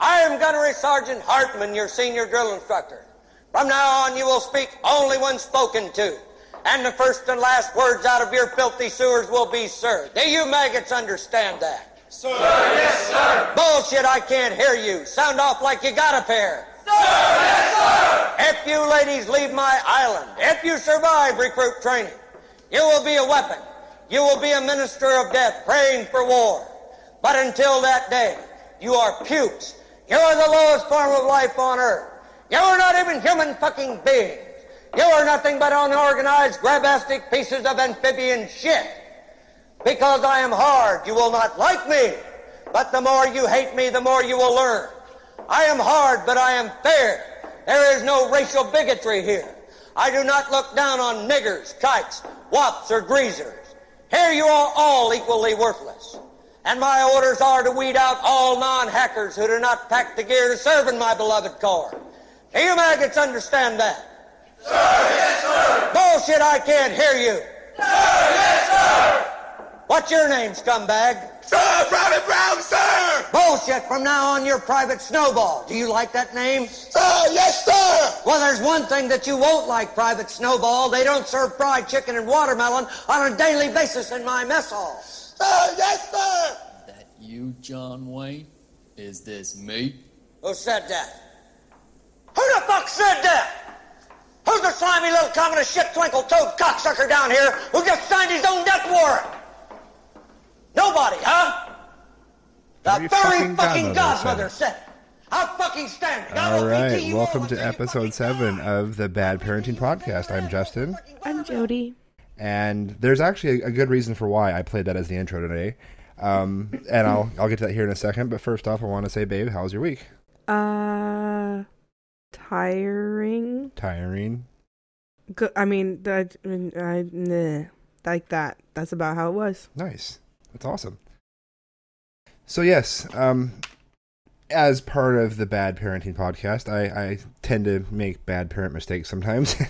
I am Gunnery Sergeant Hartman, your senior drill instructor. From now on, you will speak only when spoken to. And the first and last words out of your filthy sewers will be, sir. Do you maggots understand that? Sir, yes, sir. Bullshit, I can't hear you. Sound off like you got a pair. Sir, yes, sir. If you ladies leave my island, if you survive recruit training, you will be a weapon. You will be a minister of death praying for war. But until that day, you are pukes. You are the lowest form of life on earth. You are not even human fucking beings. You are nothing but unorganized, grabastic pieces of amphibian shit. Because I am hard, you will not like me. But the more you hate me, the more you will learn. I am hard, but I am fair. There is no racial bigotry here. I do not look down on niggers, kikes, wops, or greasers. Here you are all equally worthless. And my orders are to weed out all non-hackers who do not pack the gear to serve in my beloved corps. Do you maggots understand that? Sir, yes, sir. Bullshit, I can't hear you. Sir, yes, sir. What's your name, scumbag? Sir, Private Brown, sir. Bullshit, from now on you're Private Snowball. Do you like that name? Sir, yes, sir. Well, there's one thing that you won't like, Private Snowball. They don't serve fried chicken and watermelon on a daily basis in my mess hall. Sir, yes, sir. That you, John Wayne? Is this me? Who said that? Who the fuck said that? Who's the slimy little communist shit twinkle toed cocksucker down here who just signed his own death warrant? Nobody, huh? The Very very, fucking fucking, godmother godmother, said said. I'll fucking stand it. All right, welcome to episode seven of the Bad Parenting Podcast. I'm Justin, I'm Jody. And there's actually a, a good reason for why I played that as the intro today. Um, and I'll I'll get to that here in a second. But first off, I want to say, babe, how's your week? Uh, tiring. Tiring. Good. I mean, that, I, mean, I nah, like that. That's about how it was. Nice. That's awesome. So yes, um, as part of the Bad Parenting Podcast, I, I tend to make bad parent mistakes sometimes.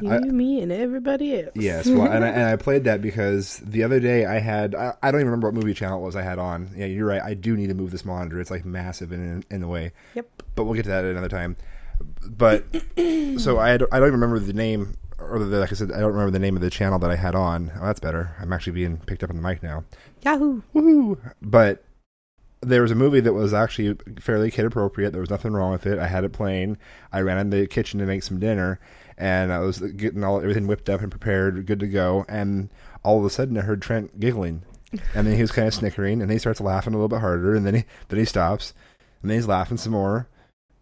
You, I- me, and everybody else. Yes, well, and I, and I played that because the other day I had I, I don't even remember what movie channel it was I had on. Yeah, you're right. I do need to move this monitor. It's like massive in in the way. Yep. But we'll get to that another time. But so I had, I don't even remember the name or the, like I said I don't remember the name of the channel that I had on. Oh, that's better. I'm actually being picked up on the mic now. Yahoo. Woohoo! But there was a movie that was actually fairly kid appropriate. There was nothing wrong with it. I had it playing. I ran in the kitchen to make some dinner, and I was getting all everything whipped up and prepared, good to go. And all of a sudden, I heard Trent giggling, and then he was kind of snickering, and then he starts laughing a little bit harder, and then he then he stops, and then he's laughing some more,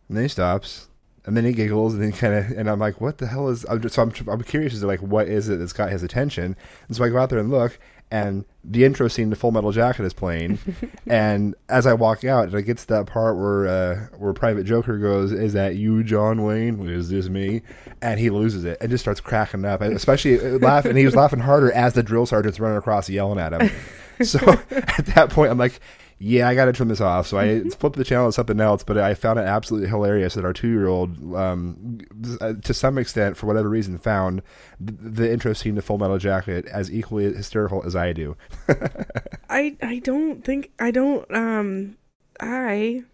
and then he stops. And then he giggles, and then kind of, and I'm like, "What the hell is?" I'm just, so I'm, I'm curious as to like, what is it that's got his attention? And so I go out there and look, and the intro scene to Full Metal Jacket is playing. and as I walk out, it gets to that part where uh, where Private Joker goes, "Is that you, John Wayne? Is this me?" And he loses it and just starts cracking up, and especially uh, laughing. he was laughing harder as the drill sergeant's running across, yelling at him. So at that point, I'm like. Yeah, I got to turn this off. So I flipped the channel to something else, but I found it absolutely hilarious that our two-year-old, um, uh, to some extent, for whatever reason, found th- the intro scene to Full Metal Jacket as equally hysterical as I do. I I don't think I don't um I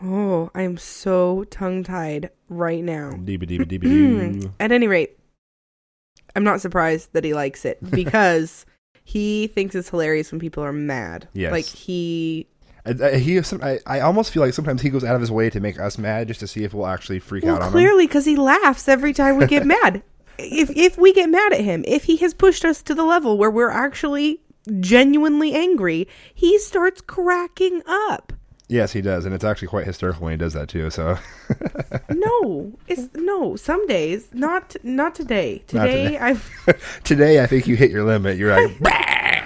oh I am so tongue tied right now. Deeba deeba deeba doo. At any rate, I'm not surprised that he likes it because he thinks it's hilarious when people are mad. Yes. Like he I, I, uh, he, some, I, I almost feel like sometimes he goes out of his way to make us mad just to see if we'll actually freak well out on him. clearly because he laughs every time we get mad. If if we get mad at him, if he has pushed us to the level where we're actually genuinely angry, he starts cracking up. Yes, he does, and it's actually quite hysterical when he does that too. So No, it's no. Some days, not not today. Not Today, today. I've today, I think you hit your limit. You're like,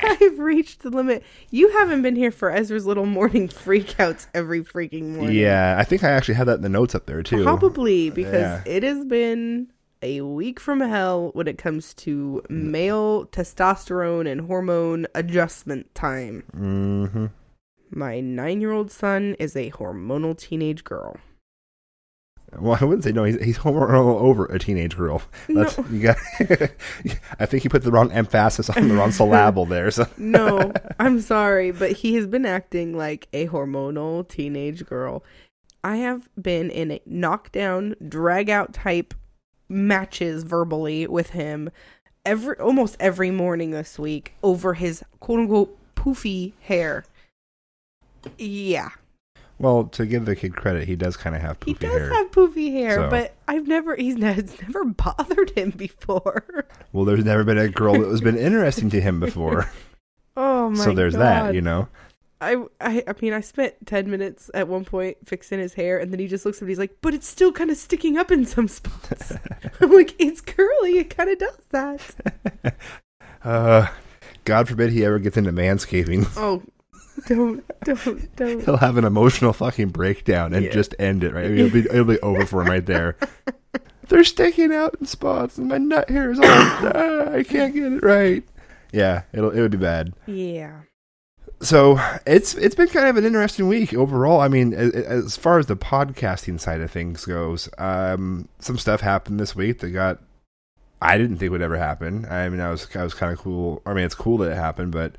I've reached the limit. You haven't been here for Ezra's little morning freakouts every freaking morning. yeah, I think I actually had that in the notes up there too. Probably because Yeah. it has been a week from hell when it comes to male testosterone and hormone adjustment time. hmm My nine year old son is a hormonal teenage girl. Well, I wouldn't say no. He's he's hormonal over a teenage girl. That's you got. I think he put the wrong emphasis on the wrong syllable there. So No, I'm sorry, but he has been acting like a hormonal teenage girl. I have been in a knockdown, drag out type matches verbally with him every almost every morning this week over his quote unquote poofy hair. Yeah. Well, to give the kid credit, he does kind of have poofy hair. He does hair. have poofy hair, So- but I've never he's ne- it's never bothered him before. well, there's never been a girl that has been interesting to him before. Oh my so there's God. that, you know. I, I I mean I spent 10 minutes at one point fixing his hair and then he just looks at me he's like but it's still kind of sticking up in some spots. I'm like it's curly it kind of does that. Uh, God forbid he ever gets into manscaping. Oh don't don't don't. He'll have an emotional fucking breakdown and Yeah. just end it right. It'll be it'll be over for him right there. They're sticking out in spots, and my nut hair is all. ah, I can't get it right. Yeah, it'll it would be bad. Yeah. So it's it's been kind of an interesting week overall. I mean, a- a- as far as the podcasting side of things goes, um, some stuff happened this week that got I didn't think would ever happen. I mean, I was I was kind of cool. I mean, it's cool that it happened, but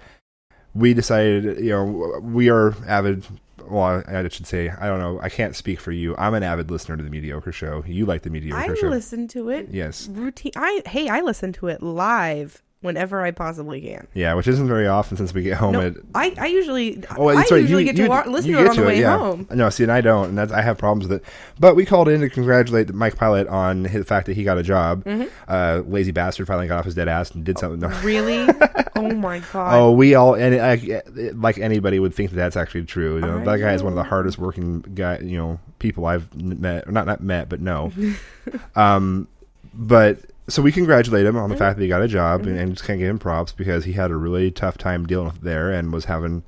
we decided, you know, we are avid. Well, I should say, I don't know. I can't speak for you. I'm an avid listener to the Mediocre Show. You like the Mediocre I Show? I listen to it Yes. routine I hey I listen to it live whenever I possibly can. Yeah, which isn't very often since we get home No, at I, I usually Oh, I right. usually you, get to listen to it on the way yeah. home. No, see, and I don't, and that's I have problems with it. But we called in to congratulate Mike Pilot on his, the fact that he got a job. Mm-hmm. Uh, lazy bastard finally got off his dead ass and did something. No. Really? oh my god. Oh, we all and I, like anybody would think that that's actually true. You know, that guy is one of the hardest working guy, you know, people I've met, or not not met, but no. um, but so we congratulate him on the mm-hmm. fact that he got a job and, mm-hmm. and just can't give him props because he had a really tough time dealing with there and was having,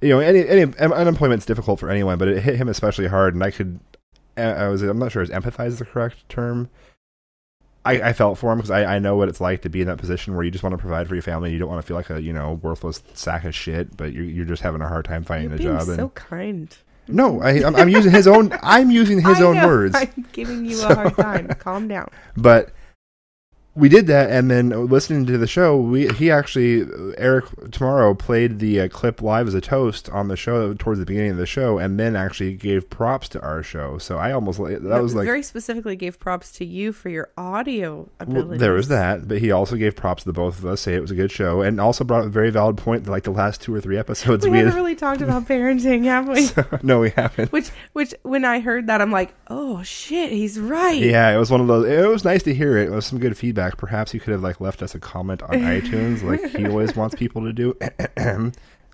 you know, any any un- unemployment's difficult for anyone, but it hit him especially hard. And I could, I was, I'm not sure is empathize the correct term. I, I felt for him because I, I know what it's like to be in that position where you just want to provide for your family. You don't want to feel like a you know worthless sack of shit, but you're you're just having a hard time finding You're a job. so and, kind. no, I, I'm, I'm using his own. I'm using his I own know, words. I'm giving you So- a hard time. Calm down. But we did that, and then listening to the show, we he actually Eric tomorrow played the uh, clip live as a toast on the show towards the beginning of the show, and then actually gave props to our show. So I almost that was like very specifically gave props to you for your audio Well, ability. there was that, but he also gave props to the both of us, say it was a good show, and also brought a very valid point that like the last two or three episodes We we, haven't had. really talked about parenting, have we? no, we haven't. Which, which, when I heard that, I'm like, oh shit, he's right. Yeah, it was one of those. It was nice to hear it. It was some good feedback. Perhaps you could have like left us a comment on iTunes, like he always wants people to do.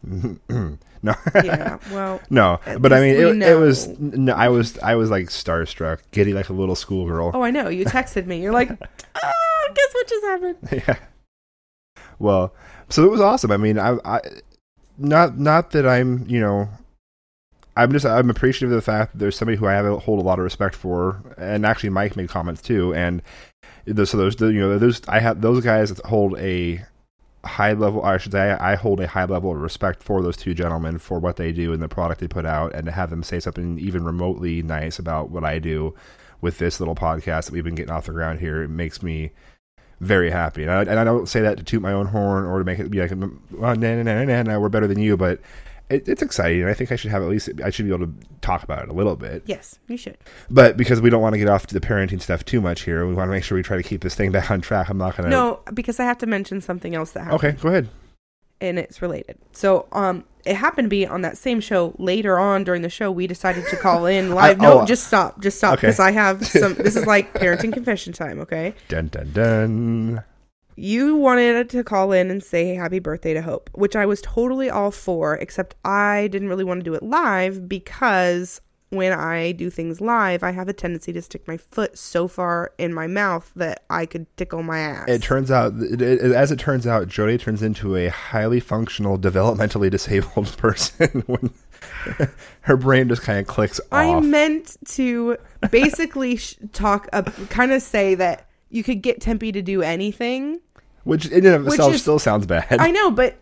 no, Yeah, Well, no, but I mean, it, it was. No, I was, I was like starstruck, giddy like a little schoolgirl. oh, I know. You texted me. You're like, oh, guess what just happened? yeah. Well, so it was awesome. I mean, I, I, not not that I'm, you know, I'm just I'm appreciative of the fact that there's somebody who I have a, hold a lot of respect for, and actually Mike made comments too, and so those you know those I have those guys hold a high level I should say I hold a high level of respect for those two gentlemen for what they do and the product they put out. And to have them say something even remotely nice about what I do with this little podcast that we've been getting off the ground here it makes me very happy. And I, and I don't say that to toot my own horn or to make it be like well, nah, nah, nah, nah, nah, we're better than you but it, it's exciting I think I should have at least I should be able to talk about it a little bit Yes, you should. but because we don't want to get off to the parenting stuff too much here we want to make sure we try to keep this thing back on track I'm not gonna No, because I have to mention something else that happened. okay go ahead and it's related. So, um, it happened to be on that same show. Later on during the show, we decided to call in live. no, oh. just stop, just stop, Okay. because I have some. This is like parenting confession time. Okay, Dun dun dun. You wanted to call in and say happy birthday to Hope, which I was totally all for. Except I didn't really want to do it live because when I do things live, I have a tendency to stick my foot so far in my mouth that I could tickle my ass. It turns out, it, it, as it turns out, Jody turns into a highly functional, developmentally disabled person when her brain just kind of clicks I off. meant to basically talk, kind of say that you could get Tempe to do anything. Which in and of which itself is- still sounds bad. I know, but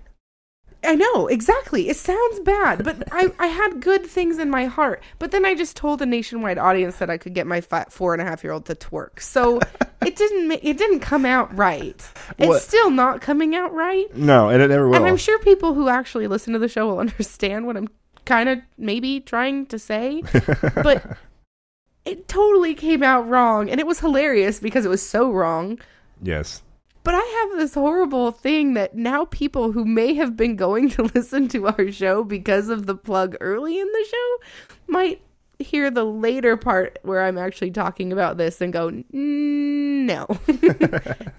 I know exactly. It sounds bad, but I, I had good things in my heart. But then I just told a nationwide audience that I could get my fat four and a half year old to twerk. So it didn't. It didn't come out right. It's What- still not coming out right. no, and it never will. And I'm sure people who actually listen to the show will understand what I'm kind of maybe trying to say, but it totally came out wrong. And it was hilarious because it was so wrong. Yes. But I have this horrible thing that now people who may have been going to listen to our show because of the plug early in the show might hear the later part where I'm actually talking about this and go, "Mm, no,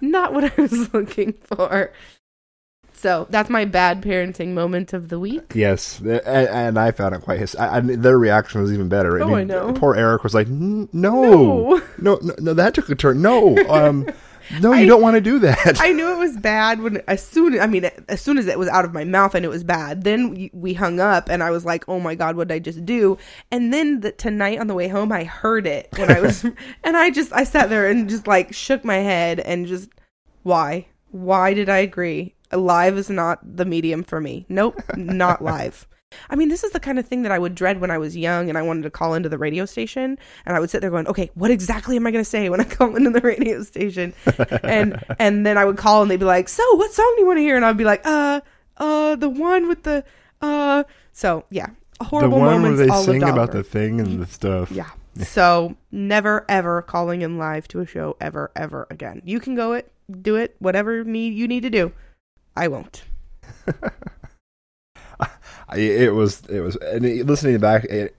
not what I was looking for. So that's my bad parenting moment of the week. Yes, and, and I found it quite. His- I, I mean, their reaction was even better. Oh, I know. Poor Eric was like, "N- No. no, no, no, no, that took a turn. No, um, no, you I- don't want to do that. I knew it was bad when as soon as I mean as soon as it was out of my mouth and it was bad. Then we, we hung up and I was like, "Oh my god, what did I just do?" And then the, tonight on the way home, I heard it when I was and I just I sat there and just like shook my head and just why? Why did I agree? Live is not the medium for me. Nope, not live. I mean, this is the kind of thing that I would dread when I was young and I wanted to call into the radio station and I would sit there going, "Okay, what exactly am I going to say when I call into the radio station?" and and then I would call and they'd be like, "So, what song do you want to hear?" And I'd be like, "Uh, uh, the one with the uh." So yeah, the horrible one where moments. they sing about the thing and the stuff. Yeah. So never ever calling in live to a show ever ever again. You can go it, do it, whatever need you need to do. I won't. It was, it was, and listening back, it,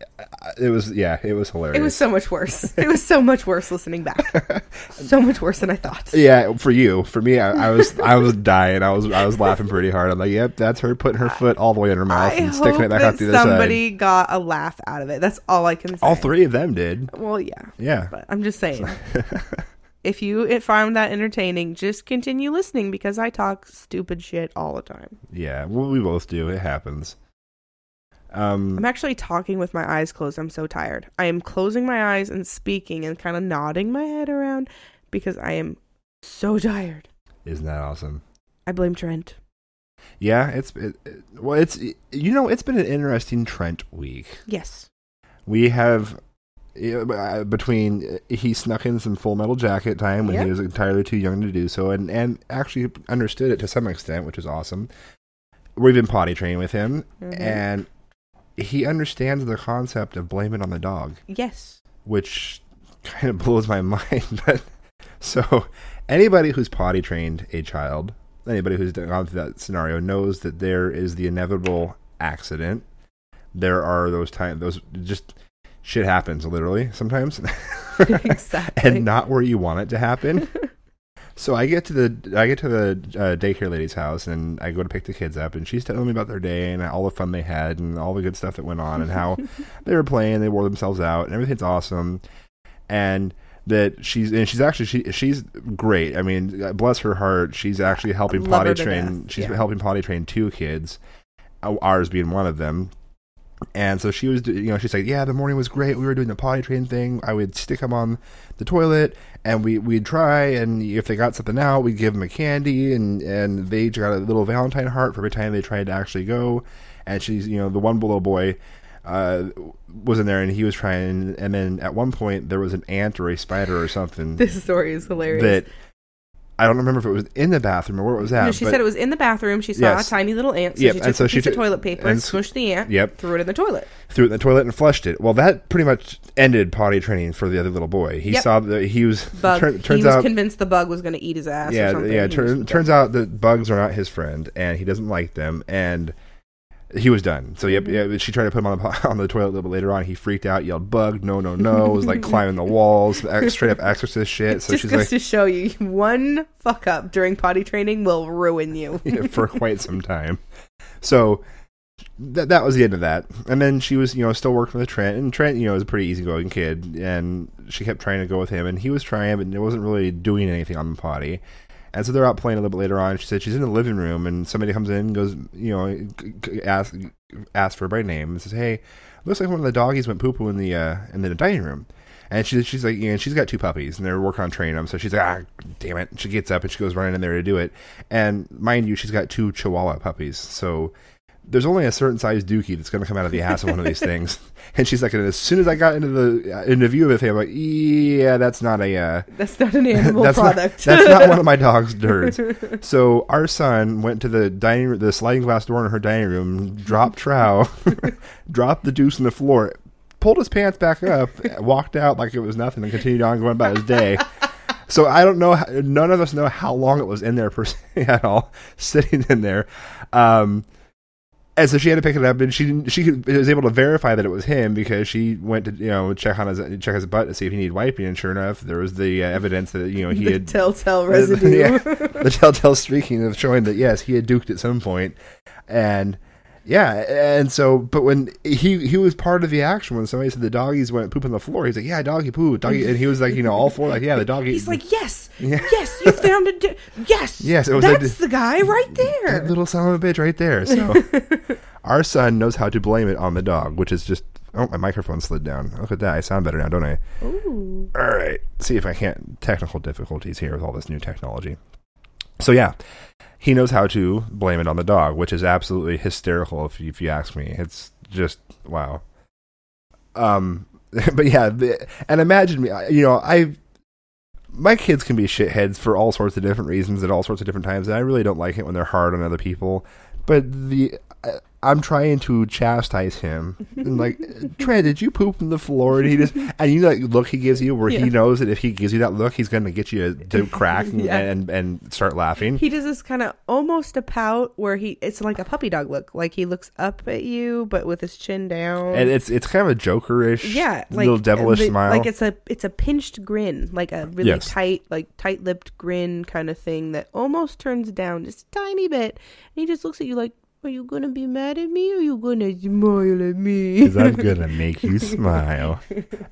it was, yeah, it was hilarious. It was so much worse. it was so much worse listening back. so much worse than I thought. Yeah, for you, for me, I, I was, I was dying. I was, I was laughing pretty hard. I'm like, yep, that's her putting her foot all the way in her mouth I and sticking it back out the other somebody side. got a laugh out of it. That's all I can say. All three of them did. Well, yeah, Yeah. but I'm just saying. if you found that entertaining, just continue listening because I talk stupid shit all the time. Yeah, well, we both do. It happens. Um, I'm actually talking with my eyes closed. I'm so tired. I am closing my eyes and speaking and kind of nodding my head around because I am so tired. isn't that awesome? I blame Trent. Yeah, it's it, it- well, it's you know, it's been an interesting Trent week. Yes. We have between he snuck in some Full Metal Jacket time when Yep. he was entirely too young to do so, and and actually understood it to some extent, which is awesome. We've been potty training with him, Mhm. and he understands the concept of blame it on the dog. Yes. which kind of blows my mind. But so anybody who's potty trained a child, anybody who's gone through that scenario knows that there is the inevitable accident. There are those times, those just shit happens literally sometimes, exactly. and not where you want it to happen. So I get to the I get to the uh, daycare lady's house and I go to pick the kids up and she's telling me about their day and all the fun they had and all the good stuff that went on and how they were playing, they wore themselves out and everything's awesome, and that she's and she's actually she she's great. I mean, bless her heart, she's actually helping potty train. She's yeah. helping potty train two kids, uh, ours being one of them. And so she was, do- you know, she's like, yeah, the morning was great. We were doing the potty train thing. I would stick them on the toilet, and we we'd try, and if they got something out, we'd give them a candy, and and they got a little Valentine heart for every time they tried to actually go. And she's, you know, the one little boy uh, was in there, and he was trying, and then at one point there was an ant or a spider or something this story is hilarious. that I don't remember if it was in the bathroom or where it was at. no, she said it was in the bathroom. She saw Yes. a tiny little ant, so Yep, she and took so a she piece of toilet paper, and- smushed the ant, Yep. threw it in the toilet. threw it in the toilet and flushed it. Well, that pretty much ended potty training for the other little boy. He Yep. saw that he was Bug. he turns was out convinced the bug was going to eat his ass. or yeah something. yeah He was- turns out that bugs are not his friend and he doesn't like them and he was done. So yep, Mm-hmm. yeah, she tried to put him on the on the toilet a little bit later on. He freaked out, yelled "bug!" No, no, no! Was like climbing the walls, straight up exorcist shit. So just she's goes like to show you one fuck up during potty training will ruin you. for quite some time. So that that was the end of that. And then she was, you know, still working with Trent, and Trent, you know, is a pretty easygoing kid, and she kept trying to go with him, and he was trying, but it wasn't really doing anything on the potty. And so they're out playing a little bit later on. She said she's in the living room, and somebody comes in and goes, you know, ask ask for her by name and says, "Hey, looks like one of the doggies went poo poo in the uh, in the dining room." And she, she's like, you know, she's got two puppies, and they're working on training them. So she's like, ah, damn it! She gets up and she goes running in there to do it. And mind you, she's got two Chihuahua puppies. So there's only a certain size dookie that's going to come out of the ass of one of these things. And she's like, and as soon as I got into the uh, into view of it, I'm like, yeah, that's not a uh, That's not an animal that's not, product. that's not one of my dog's dirts. So our son went to the dining room, the sliding glass door in her dining room, dropped trow, dropped the deuce on the floor, pulled his pants back up, walked out like it was nothing, and continued on going about his day. So I don't know. None of us know how long it was in there per se at all, sitting in there. Um, and so she had to pick it up, and she didn't- she was able to verify that it was him because she went to you know check on his check his butt to see if he needed wiping, and sure enough, there was the uh, evidence that you know he the had telltale residue. yeah, the telltale streaking of showing that yes, he had duked at some point, and yeah, and so but when he he was part of the action when somebody said the doggies went poop on the floor, he's like, yeah, doggy poo, doggy, and he was like, you know, all for like, yeah, the doggy. He's like, yes, Yeah. yes, you found it. di- Yes, Yes, it was that's the- the guy right there, that little son of a bitch right there. So our son knows how to blame it on the dog, which is just oh my microphone slid down. Look at that, I sound better now, don't I? Ooh. All right, see if I can't technical difficulties here with all this new technology. So yeah, he knows how to blame it on the dog, which is absolutely hysterical if you, if you ask me. It's just wow. Um, but yeah, the, and imagine me, you know, I my kids can be shitheads for all sorts of different reasons at all sorts of different times, and I really don't like it when they're hard on other people. But the I'm trying to chastise him, and like, Trent, did you poop on the floor? And he just and you know that look he gives you, where Yeah. he knows that if he gives you that look, he's going to get you to crack and, Yeah. and and start laughing. He does this kind of almost a pout where he it's like a puppy dog look, like he looks up at you but with his chin down. and it's it's kind of a jokerish, yeah, like little devilish the- smile. Like it's a it's a pinched grin, like a really Yes. tight, like tight lipped grin kind of thing that almost turns down just a tiny bit. And he just looks at you like, "Are you gonna be mad at me? or Are you gonna smile at me?" Because I'm gonna make you smile,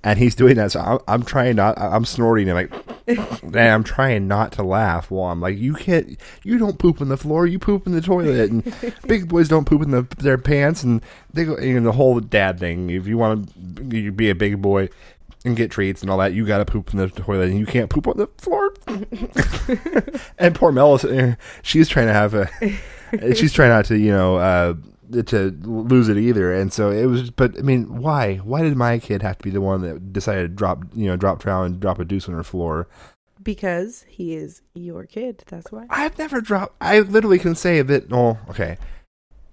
and he's doing that. So I'm, I'm trying not. I'm snorting and like, and I'm trying not to laugh while I'm like, you can't. You don't poop on the floor. You poop in the toilet, and big boys don't poop in the, their pants, and they go. You know, the whole dad thing. If you want to be a big boy and get treats and all that, you got to poop in the toilet, and you can't poop on the floor. and poor Mel, eh, she's trying to have a. she's trying not to, you know, uh, to lose it either. And so it was, but I mean, why? Why did my kid have to be the one that decided to drop, you know, drop trout and drop a deuce on her floor? because he is your kid. That's why. I've never dropped. I literally can say that. Oh, okay.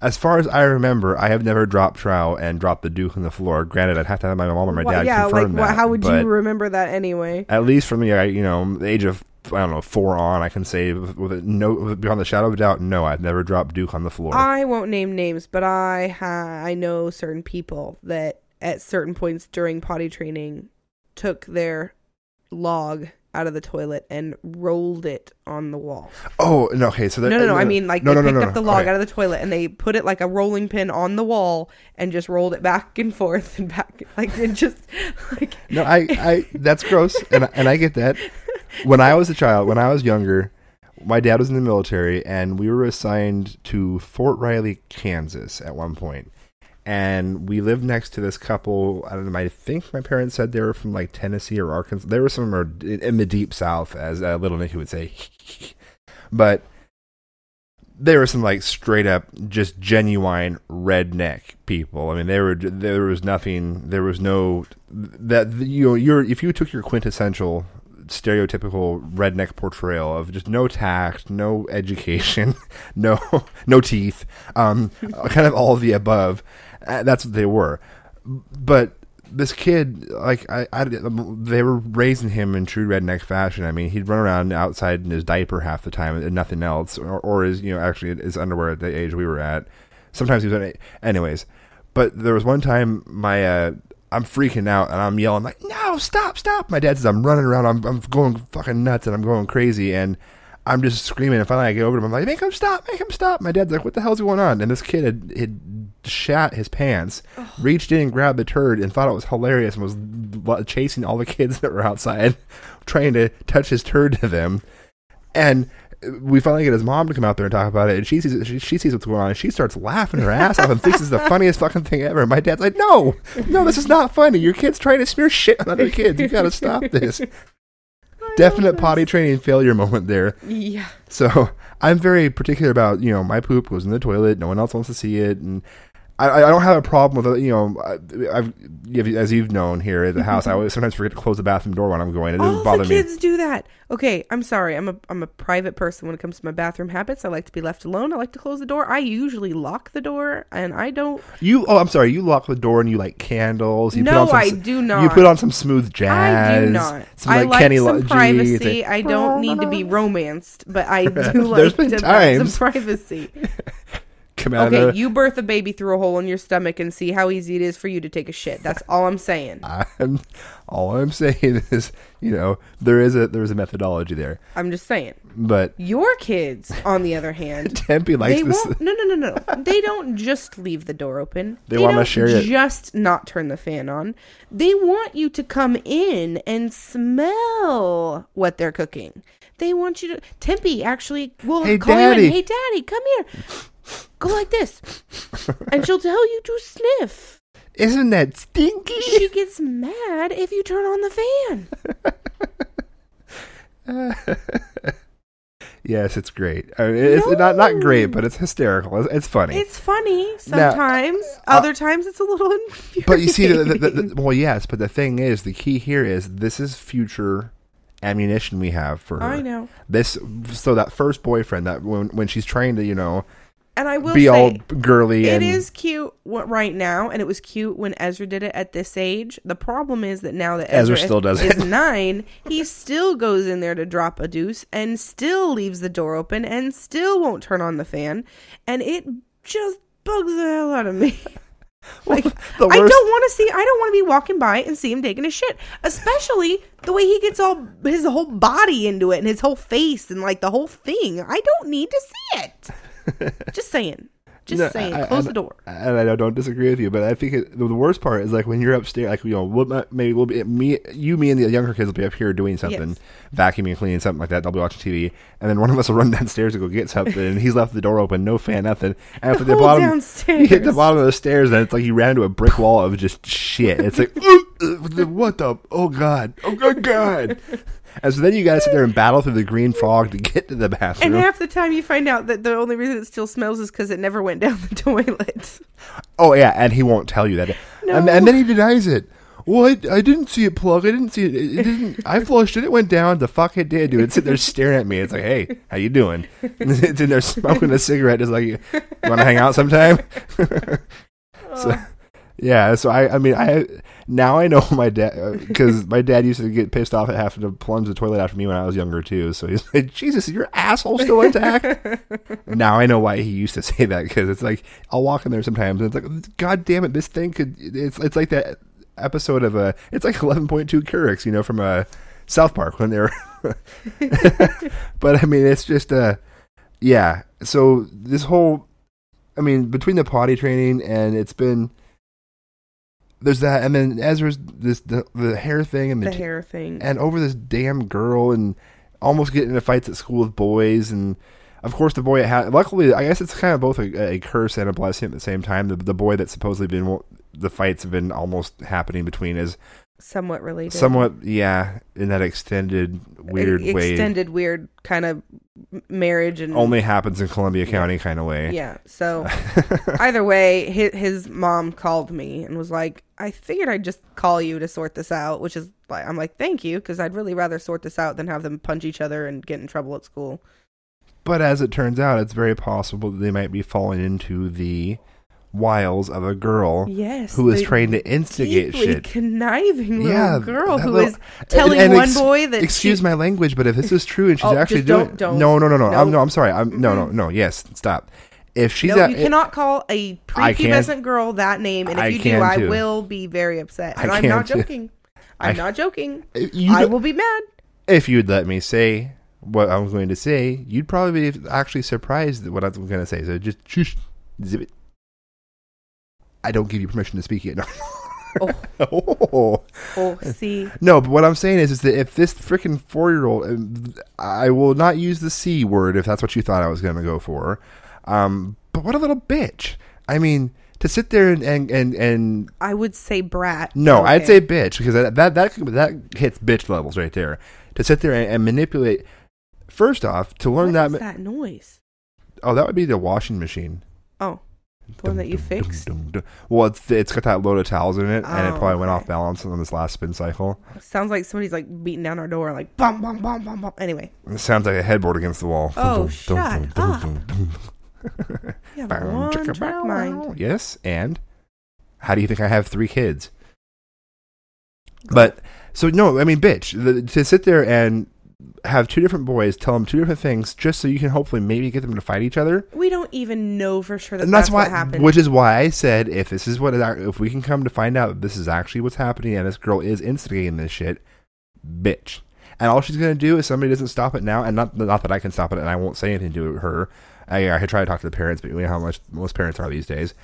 As far as I remember, I have never dropped trout and dropped the duke on the floor. Granted, I'd have to have my mom or my Wha- dad yeah, like confirm wha- that. how would you remember that anyway? At least from the you know the age of I don't know four on, I can say with no beyond the shadow of a doubt, no, I've never dropped duke on the floor. I won't name names, but I ha- I know certain people that at certain points during potty training took their log out of the toilet and rolled it on the wall. oh no, okay, so No, no, no. I uh, mean, like no, they no, no, picked no, up the log okay. out of the toilet and they put it like a rolling pin on the wall and just rolled it back and forth and back, like it just like No, I, I that's gross, and I- and I get that. When I was a child, when I was younger, my dad was in the military, and we were assigned to Fort Riley, Kansas, at one point. and we lived next to this couple. I don't know. I think my parents said they were from like Tennessee or Arkansas. They were somewhere in the deep South, as uh, little Nicky would say, but. There were some like straight up, just genuine redneck people. I mean, they were there was nothing. There was no that you know you're if you took your quintessential stereotypical redneck portrayal of just no tact, no education, no no teeth, um, kind of all of the above. Uh, that's what they were. But this kid, like I, I, they were raising him in true redneck fashion. I mean, he'd run around outside in his diaper half the time and nothing else, or, or his, you know, actually his underwear at the age we were at. Sometimes he was, anyways. But there was one time my, uh, I'm freaking out and I'm yelling like, "No, stop, stop!" My dad says I'm running around, I'm, I'm going fucking nuts and I'm going crazy and I'm just screaming. And finally, I get over to him. I'm like, "Make him stop! Make him stop!" My dad's like, "What the hell's going on?" And this kid had, had shat his pants, reached in and grabbed the turd, and thought it was hilarious, and was chasing all the kids that were outside, trying to touch his turd to them. And we finally get his mom to come out there and talk about it, and she sees she, she sees what's going on, and she starts laughing her ass off and thinks it's the funniest fucking thing ever. And my dad's like, "No, no, this is not funny. Your kid's trying to smear shit on other kids. You got to stop this." definite potty training failure moment there. Yeah. So I'm very particular about you know my poop goes in the toilet. No one else wants to see it, and I, I don't have a problem with it. You know, I- I've as you've known here at the house, I mm-hmm. always sometimes forget to close the bathroom door when I'm going. It doesn't All bother the me. kids do that. Okay, I'm sorry. I'm a I'm a private person when it comes to my bathroom habits. I like to be left alone. I like to close the door. I usually lock the door, and I don't. You oh I'm sorry. You lock the door and you light candles. You put No, on some, I do not. You put on some smooth jazz. I do not. Some, I like, like Kenny some privacy. like, I don't need to be romanced, but I do There's like been to have times. some privacy. Out Okay, you birth a baby through a hole in your stomach and see how easy it is for you to take a shit. That's all I'm saying. I'm, all I'm saying is, you know, there is a there's a methodology there, I'm just saying. but Your kids, on the other hand, Tempe likes they this. won't. No, no, no, no. They don't just leave the door open. They wanna don't share it. Just not turn the fan on. They want you to come in and smell what they're cooking. They want you to. Tempe actually will Hey, call you Daddy. Hey, daddy, come here. Go like this, and she'll tell you to sniff. Isn't that stinky? She gets mad if you turn on the fan. Yes, it's great. I mean, it's not not great, but it's hysterical. It's, it's funny. It's funny Now, uh, sometimes. Other times it's a little infuriating. but you see, the, the, the, the- well, yes, but the thing is, the key here is this is future ammunition we have for her. I know. this. So that first boyfriend, that when when she's trying to, you know, And I will be say, all girly it and is cute right now, and it was cute when Ezra did it at this age. The problem is that now that Ezra Ezra, still is, does is it. nine, he still goes in there to drop a deuce and still leaves the door open and still won't turn on the fan, and it just bugs the hell out of me. Like I don't want to see. I don't want to be walking by and see him taking a shit, especially the way he gets all his whole body into it and his whole face and like the whole thing. I don't need to see it. Just saying. Just No, saying. I- Close I- the door. And I don't disagree with you, but I think it, the the worst part is like when you're upstairs, like you know, we'll, maybe we'll be me, you, me, and the younger kids will be up here doing something, Yes. vacuuming, cleaning, something like that. They'll be watching TV, and then one of us will run downstairs to go get something, and he's left the door open, no fan, nothing. And the whole bottom, downstairs. you hit the bottom of the stairs, and it's like you ran into a brick wall of just shit. It's like, uh, what the? Oh god! Oh god! God! And so then you got to sit there and battle through the green fog to get to the bathroom. And half the time you find out that the only reason it still smells is because it never went down the toilet. Oh yeah, and he won't tell you that. And, and then he denies it. Well, I, I didn't see it plug. I didn't see it. It, it didn't. I flushed it. It went down. The fuck it did, dude. It's sitting there staring at me. It's like, hey, how you doing? it's in there smoking a cigarette. Just like, you want to hang out sometime? so, yeah. So I, I mean, I now I know my dad uh, because my dad used to get pissed off at having to plunge the toilet after me when I was younger too. So he's like, Jesus, is your asshole still intact? now I know why he used to say that because it's like I'll walk in there sometimes and it's like, God damn it, this thing could. It's it's like that episode of a. It's like eleven point two Curricks, you know, from a South Park when they're. but I mean, it's just uh yeah. So this whole, I mean, between the potty training and it's been. There's that, and then Ezra's this the, the hair thing and the, The hair thing. and over this damn girl and almost getting into fights at school with boys and of course the boy had luckily i guess it's kind of both a, a curse and a blessing at the same time the, the boy that's supposedly been the fights have been almost happening between is somewhat related. somewhat yeah in that extended weird E- way Extended weird kind of marriage and only happens in columbia county kind of way Yeah. So either way, his, his mom called me and was like, "I figured I'd just call you to sort this out." Which is like, I'm like, "Thank you," because I'd really rather sort this out than have them punch each other and get in trouble at school. but as it turns out it's very possible that they might be falling into the wiles of a girl Yes, who is trying to instigate shit conniving little Yeah, girl who little- is telling and one ex- boy that excuse she- my language, but if this is true and she's Oh, actually doing don't- don't. no, no, no, no, I'm No. no, I'm sorry, I'm no, no, no. Yes, stop. If she's No, you cannot call a prepubescent girl that name, and if I you do, I too. will be very upset. I And I'm can not too. joking. I'm I- not joking. Uh, I will be mad. if you'd let me say what I'm going to say, you'd probably be actually surprised at what I'm going to say. So just shush, zip it. I don't give you permission to speak yet. No. Oh, oh, see, No, but what I'm saying is, is that if this freaking four year old, I will not use the c word if that's what you thought I was going to go for. Um, but what a little bitch! I mean, to sit there and and and, and I would say brat. no, I'd say bitch because that that that that hits bitch levels right there. to sit there and, and manipulate. First off, to learn What that, ma- that noise? oh, that would be the washing machine. Oh, the one that you fixed. Well, it's it's got that load of towels in it, and it Oh, probably went oh, off balance on this last spin cycle. Sounds like somebody's like beating down our door, like bum bum bum bum bum. Anyway, It sounds like a headboard against the wall. Oh, shut up. you have a Bam, one chicka, track bow, mind. wow. Yes, and how do you think I have three kids? But so no, I mean, bitch, the, to sit there and have two different boys tell them two different things just so you can hopefully maybe get them to fight each other. We don't even know for sure that And that's, that's, why, what happened. which is why I said if this is what if we can come to find out that this is actually what's happening and this girl is instigating this shit, bitch. And all she's gonna do is somebody doesn't stop it now, and not not that I can stop it, and I won't say anything to her. I, I try to talk to the parents, but you know how much most parents are these days.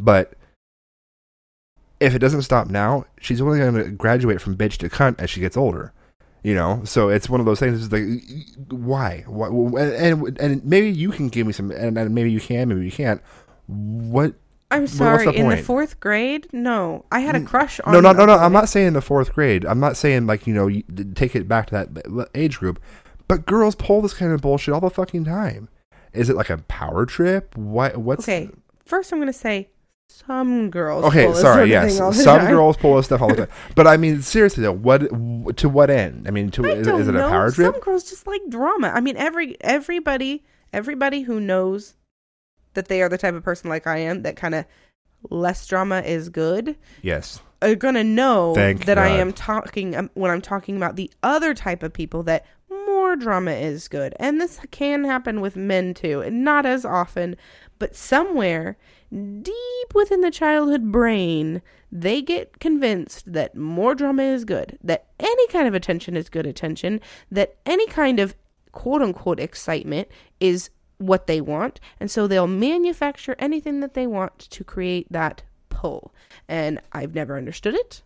But if it doesn't stop now, she's only going to graduate from bitch to cunt as she gets older. You know, so it's one of those things. It's like, why? Why? And and maybe you can give me some, and, and maybe you can, maybe you can't. What? I'm sorry. the in the fourth grade, no, I had a crush on. No, no, no, no. I'm not saying the fourth grade. I'm not saying like you know you, take it back to that age group. But girls pull this kind of bullshit all the fucking time. Is it like a power trip? What? What's Okay, first I'm gonna say some girls. Okay, pull sorry. Yes, thing all the some time. girls pull this stuff all the time. But I mean, seriously though, what to what end? I mean, to I is, is it a power trip? Some girls just like drama. I mean, every everybody everybody who knows that they are the type of person like I am that kind of less drama is good Yes. are gonna know Thank that I am talking um, when I'm talking about the other type of people that more drama is good, and this can happen with men too, and not as often, but somewhere deep within the childhood brain, they get convinced that more drama is good, that any kind of attention is good attention, that any kind of quote unquote excitement is what they want, and so they'll manufacture anything that they want to create that pull. And I've never understood it.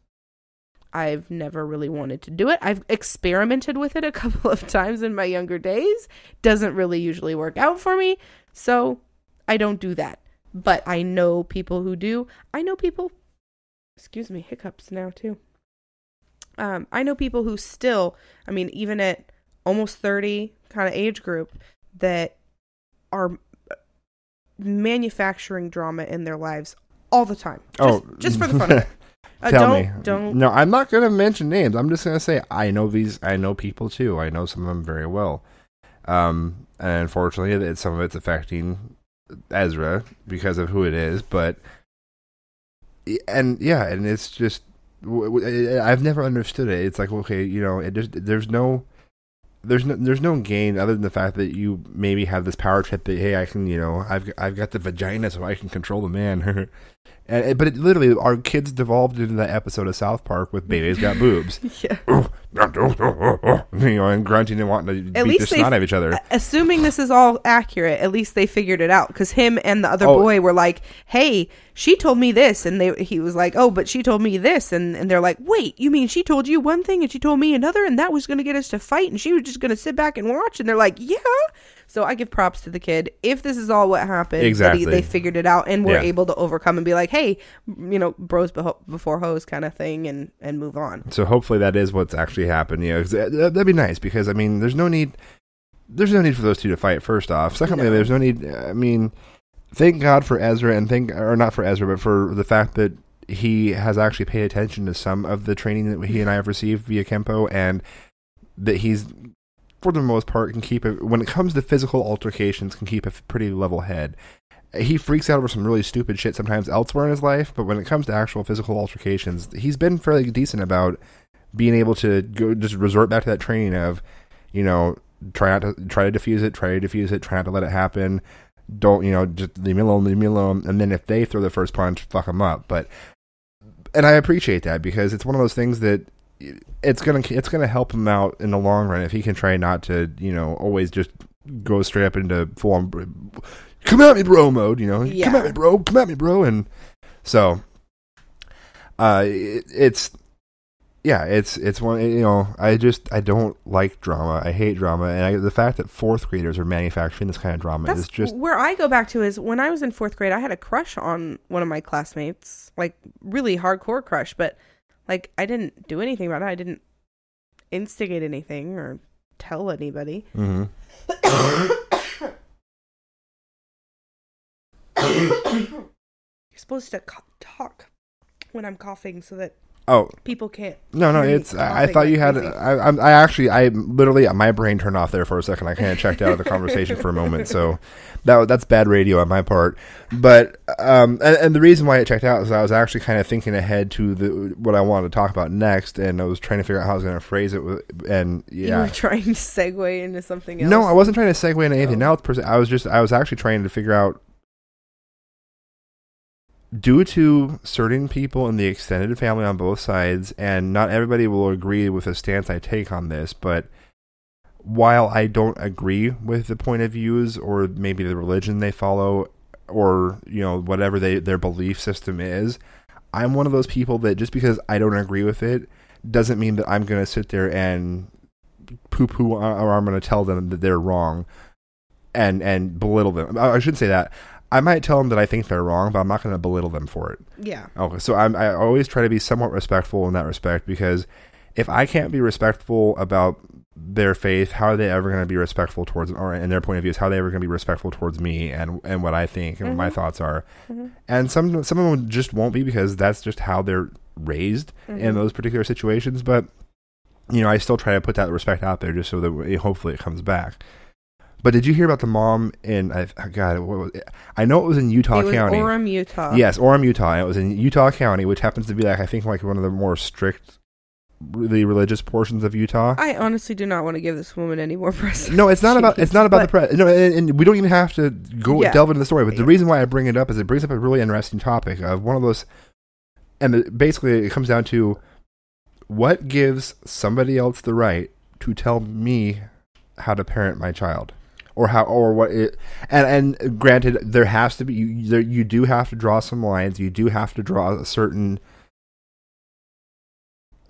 I've never really wanted to do it. I've experimented with it a couple of times in my younger days. Doesn't really usually work out for me. So I don't do that. But I know people who do. I know people, excuse me, hiccups now too. Um, I know people who still, I mean, even at almost 30 kind of age group, that are manufacturing drama in their lives all the time. Just, Oh. just for the fun of it. Uh, Tell don't, me. Don't. No, I'm not going to mention names. I'm just going to say I know these. I know people too. I know some of them very well. Um, and unfortunately, it, some of it's affecting Ezra because of who it is. But and yeah, and it's just I've never understood it. It's like okay, you know, it just there's no. There's no there's no gain other than the fact that you maybe have this power trip that hey I can you know I've I've got the vagina so I can control the man And, but it literally, our kids devolved into that episode of South Park with babies got boobs, Yeah. you know, and grunting and wanting to At beat least the snot out of each other. Assuming this is all accurate, at least they figured it out because him and the other Oh. boy were like, "Hey, she told me this," and they he was like, "Oh, but she told me this," and and they're like, "Wait, you mean she told you one thing and she told me another, and that was going to get us to fight, and she was just going to sit back and watch?" And they're like, "Yeah." So I give props to the kid. If this is all what happened, Exactly. they figured it out and were Yeah. able to overcome and be like, "Hey, you know, bros beho- before hoes," kind of thing, and and move on. So hopefully that is what's actually happened. You know, uh, that- that'd be nice because I mean, there's no need. There's no need for those two to fight. First off, secondly, No. there's no need. I mean, thank God for Ezra, and thank or not for Ezra, but for the fact that he has actually paid attention to some of the training that he and I have received via Kempo, and that he's, for the most part, can keep it when it comes to physical altercations, can keep a pretty level head. He freaks out over some really stupid shit sometimes elsewhere in his life, but when it comes to actual physical altercations, he's been fairly decent about being able to go just resort back to that training of, you know, try not to try to diffuse it, try to diffuse it, try not to let it happen. Don't you know? Just leave me alone, leave me alone. And then if they throw the first punch, fuck them up. But and I appreciate that because it's one of those things that it's gonna it's gonna help him out in the long run if he can try not to you know always just go straight up into full on come at me bro mode you know? Come at me bro come at me bro and so uh it, it's yeah it's it's one you know i just i don't like drama. I hate drama. And I, the fact that fourth graders are manufacturing this kind of drama That's is just where I go back to is when I was in fourth grade, I had a crush on one of my classmates, like really hardcore crush, but like I didn't do anything about it. I didn't instigate anything or tell anybody. hmm You're supposed to co- talk when I'm coughing so that Oh people can't. no, no, it's. I, I thought you had. crazy. I, I, I actually, I literally, my brain turned off there for a second. I kind of checked out of the conversation for a moment. So that that's bad radio on my part. But um, and, and the reason why it checked out is I was actually kind of thinking ahead to the what I wanted to talk about next, and I was trying to figure out how I was going to phrase it. With, and You yeah, were trying to segue into something else. No, I wasn't trying to segue into anything Oh. else. I was just, I was actually trying to figure out, due to certain people in the extended family on both sides, and not everybody will agree with the stance I take on this, but while I don't agree with the point of views or maybe the religion they follow or you know whatever they their belief system is, I'm one of those people that just because I don't agree with it doesn't mean that I'm going to sit there and poo poo or I'm going to tell them that they're wrong and and belittle them. I I shouldn't say that. I might tell them that I think they're wrong, but I'm not going to belittle them for it. Yeah. Okay, so I'm, I always try to be somewhat respectful in that respect because if I can't be respectful about their faith, how are they ever going to be respectful towards, or in their point of view, is how are they ever going to be respectful towards me and and what I think and what my mm-hmm. thoughts are. Mm-hmm. And some some of them just won't be because that's just how they're raised in mm-hmm. those particular situations. But you know, I still try to put that respect out there just so that hopefully it comes back. But did you hear about the mom in? I God, what was it? I know it was in Utah it was County. Orem, Utah. Yes, Orem, Utah. It was in Utah County, which happens to be like I think like one of the more strict, really religious portions of Utah. I honestly do not want to give this woman any more press. No, it's not about it's not about the press. No, and, and we don't even have to go Yeah. delve into the story. But the reason why I bring it up is it brings up a really interesting topic of one of those, and basically it comes down to what gives somebody else the right to tell me how to parent my child or how or what it and and granted there has to be you there, you do have to draw some lines you do have to draw a certain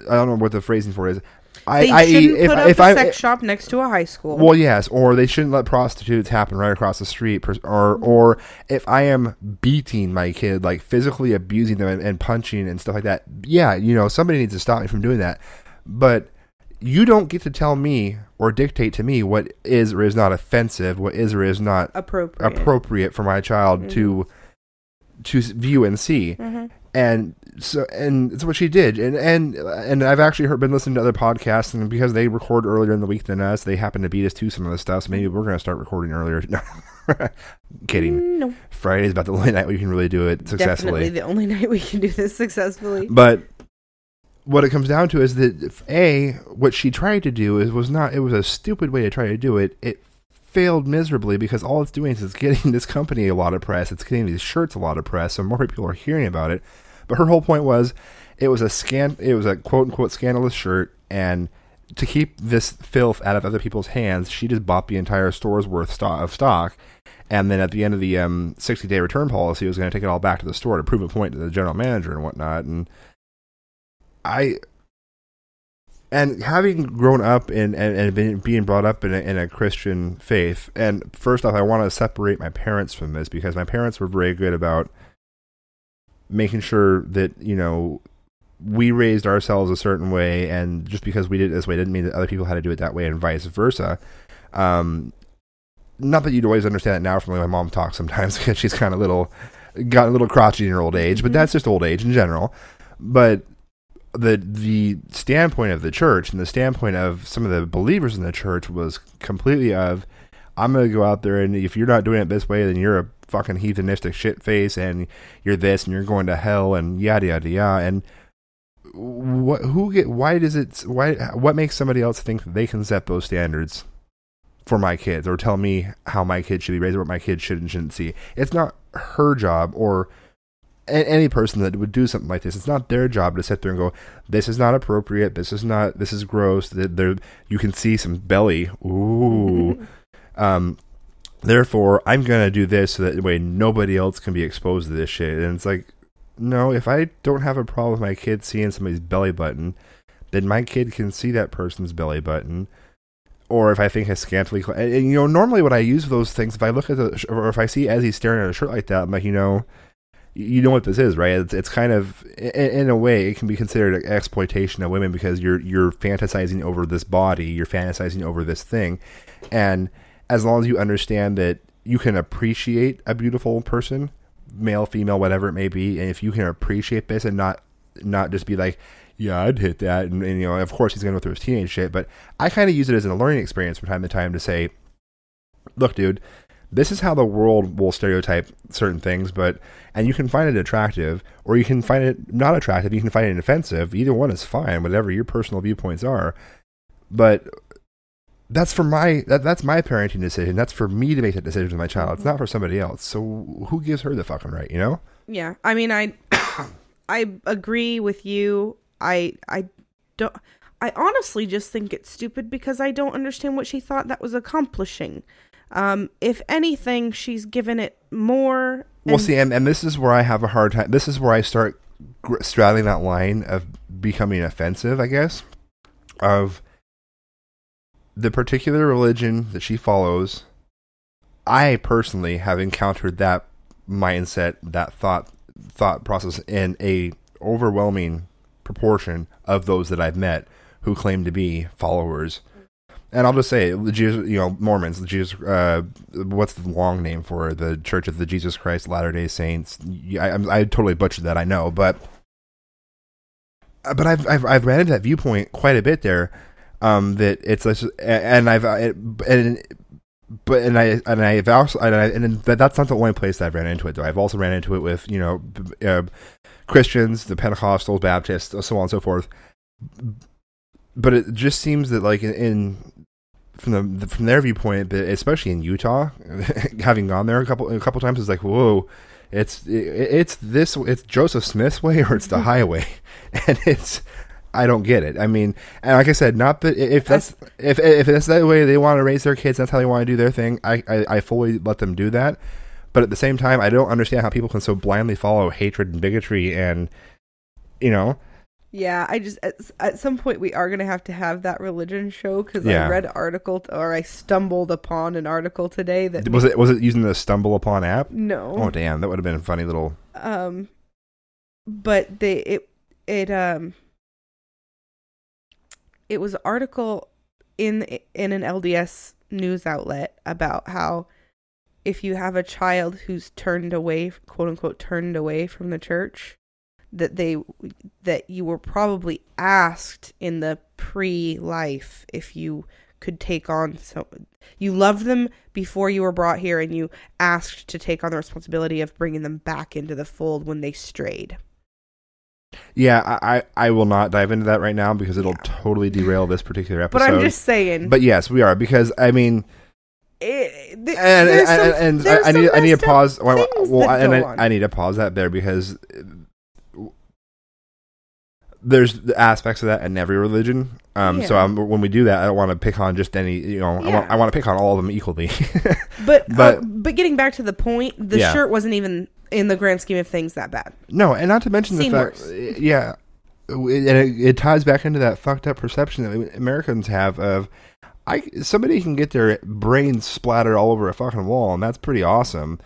I don't know what the phrasing for is I, They I shouldn't if, put if up a I sex shop next to a high school. well, yes, or they shouldn't let prostitutes happen right across the street, or mm-hmm. or if I am beating my kid, like physically abusing them and, and punching and stuff like that, yeah, you know, somebody needs to stop me from doing that. But you don't get to tell me or dictate to me what is or is not offensive, what is or is not appropriate. appropriate for my child to to view and see Mhm. and so and it's what she did and and and I've actually heard, been listening to other podcasts and because they record earlier in the week than us they happen to beat us to some of the stuff so maybe we're gonna start recording earlier no kidding No, Friday is about the only night we can really do it successfully. definitely the only night we can do this successfully. but what it comes down to is that a what she tried to do is was not it was a stupid way to try to do it. It failed miserably because all it's doing is it's getting this company a lot of press. It's getting these shirts a lot of press so more people are hearing about it. But her whole point was it was a scan it was a quote unquote scandalous shirt and to keep this filth out of other people's hands she just bought the entire store's worth of stock. And then at the end of the um, 60 day return policy was going to take it all back to the store to prove a point to the general manager and whatnot and I and having grown up in and, and been, being brought up in a, in a Christian faith, and first off, I want to separate my parents from this because my parents were very good about making sure that you know we raised ourselves a certain way, and just because we did it this way didn't mean that other people had to do it that way, and vice versa. Um, not that you'd always understand it now from the way my mom talks sometimes because she's kind of little, got a little crotchety in her old age, but Mhm. that's just old age in general. But the the standpoint of the church and the standpoint of some of the believers in the church was completely of I'm gonna go out there and if you're not doing it this way, then you're a fucking heathenistic shit face and you're this and you're going to hell and yada yada yada. And what who get why does it why what makes somebody else think they can set those standards for my kids or tell me how my kids should be raised or what my kids should and shouldn't see? It's not her job or any person that would do something like this, it's not their job to sit there and go, "This is not appropriate. This is not. This is gross." That there, you can see some belly. Ooh. um, therefore, I'm gonna do this so that way nobody else can be exposed to this shit. And it's like, no, if I don't have a problem with my kid seeing somebody's belly button, then my kid can see that person's belly button. Or if I think is scantily, and, and, you know, normally what I use those things, if I look at the, or if I see Ezzy staring at a shirt like that, I'm like, you know, you know what this is, right? It's, it's kind of, in, in a way, it can be considered an exploitation of women because you're you're fantasizing over this body, you're fantasizing over this thing, and as long as you understand that you can appreciate a beautiful person, male, female, whatever it may be, and if you can appreciate this and not not just be like, yeah, I'd hit that, and, and you know, of course he's to go through his teenage shit, but I kind of use it as a learning experience from time to time to say, look, dude, this is how the world will stereotype certain things, but and you can find it attractive or you can find it not attractive, you can find it offensive. Either one is fine, whatever your personal viewpoints are. But that's for my that, that's my parenting decision. That's for me to make that decision with my child. It's not for somebody else. So who gives her the fucking right, you know? Yeah, I mean, I I agree with you. I I don't. I honestly just think it's stupid because I don't understand what she thought that was accomplishing. Um, if anything, she's given it more. Well, and- see, and, and this is where I have a hard time. This is where I start gr- straddling that line of becoming offensive, I guess, of the particular religion that she follows. I personally have encountered that mindset, that thought thought process in a overwhelming proportion of those that I've met who claim to be followers. And I'll just say, the Jesus, you know, Mormons, the Jesus, uh, what's the long name for the Church of the Jesus Christ Latter Day Saints? I, I'm- I totally butchered that, I know, but but I've I've, I've ran into that viewpoint quite a bit there. Um, that it's and I've and but and I and I've also and, I, and that, that's not the only place that I've ran into it though. I've also ran into it with you know uh, Christians, the Pentecostals, Baptists, so on and so forth. But it just seems that like in, in from the from their viewpoint, but especially in Utah, having gone there a couple a couple times, it's like whoa, it's it, it's this it's Joseph Smith's way or it's the mm-hmm. highway, and it's I don't get it. I mean, and like I said, not that if that's if if that's the way they want to raise their kids, that's how they want to do their thing. I, I I fully let them do that, but at the same time, I don't understand how people can so blindly follow hatred and bigotry and you know Yeah, I just at, at some point we are gonna have to have that religion show because Yeah. I read an article or I stumbled upon an article today that was it was it using the stumble upon app? no, Oh damn, that would have been a funny little. um, but they it it um it was an article in in an LDS news outlet about how if you have a child who's turned away quote unquote turned away from the church that they that you were probably asked in the pre-life if you could take on so you loved them before you were brought here and you asked to take on the responsibility of bringing them back into the fold when they strayed Yeah, I, I will not dive into that right now because it'll totally derail this particular episode. but i'm just saying But yes, we are because I mean, it, th- and and, some- and I need I need to pause. Well, well, and. I, I need to pause that there because there's the aspects of that in every religion. Um, so I'm, when we do that, I don't want to pick on just any. You know, I want I want to pick on all of them equally. but but- but but getting back to the point the Yeah. shirt wasn't even in the grand scheme of things that bad No, and not to mention the fact, worse. yeah, and it, it ties back into that fucked up perception that Americans have of, I somebody can get their brains splattered all over a fucking wall, and that's pretty awesome.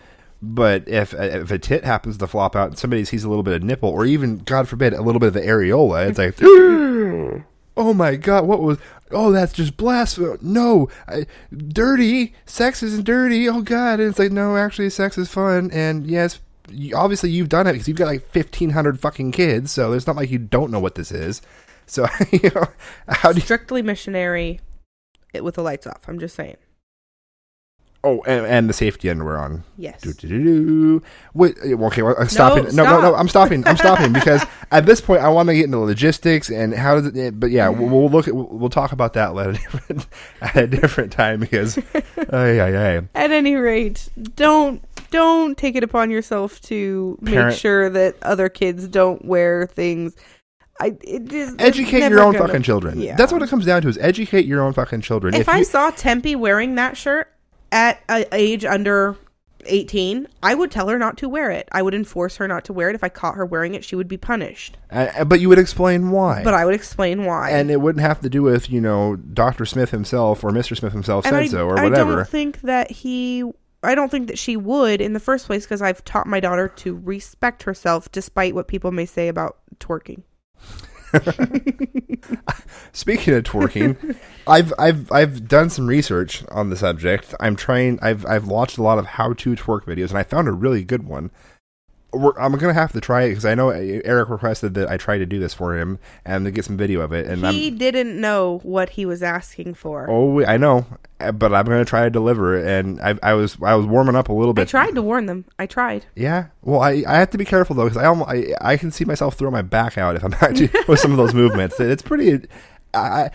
But if if a tit happens to flop out and somebody sees a little bit of nipple, or even God forbid a little bit of the areola, it's like, oh my god, what was? Oh, that's just blasphemy! No, I, dirty sex isn't dirty. Oh god, and it's like, no, actually, sex is fun, and yes, you, obviously you've done it because you've got like fifteen hundred fucking kids, so it's not like you don't know what this is. So you know, how do you, strictly missionary it with the lights off i'm just saying oh, and, and the safety underwear on. yes Do, do, do, do. Wait, okay, well, I'm stopping. No, no, no, stop. I'm stopping. I'm stopping because at this point I want to get into logistics and how does it. Eh, but yeah, we'll, we'll look at we'll, we'll talk about that at a different at a different time because, ay, ay, ay. at any rate don't don't take it upon yourself to Parent- make sure that other kids don't wear things i it is educate your own gonna- fucking children. yeah. That's what it comes down to: is educate your own fucking children. if, i you, saw tempe wearing that shirt at a age under 18 i would tell her not to wear it i would enforce her not to wear it if i caught her wearing it she would be punished uh, but you would explain why. but i would explain why and it wouldn't have to do with you know Doctor Smith himself or Mister Smith himself and said I, so or whatever. I don't think that he I don't think that she would in the first place because I've taught my daughter to respect herself despite what people may say about twerking. Speaking of twerking, I've I've I've done some research on the subject. I'm trying. I've I've watched a lot of how to twerk videos, and I found a really good one. We're, I'm gonna have to try it because I know Eric requested that I try to do this for him and to get some video of it. And He I'm didn't know what he was asking for. oh I know, eh, but I'm gonna try to deliver it. And I I was I was warming up a little bit. I tried to warn them. I tried. Yeah. Well, I, I have to be careful though because I, almo- I I can see myself throw my back out if I'm actually with some of those movements. It's pretty. I,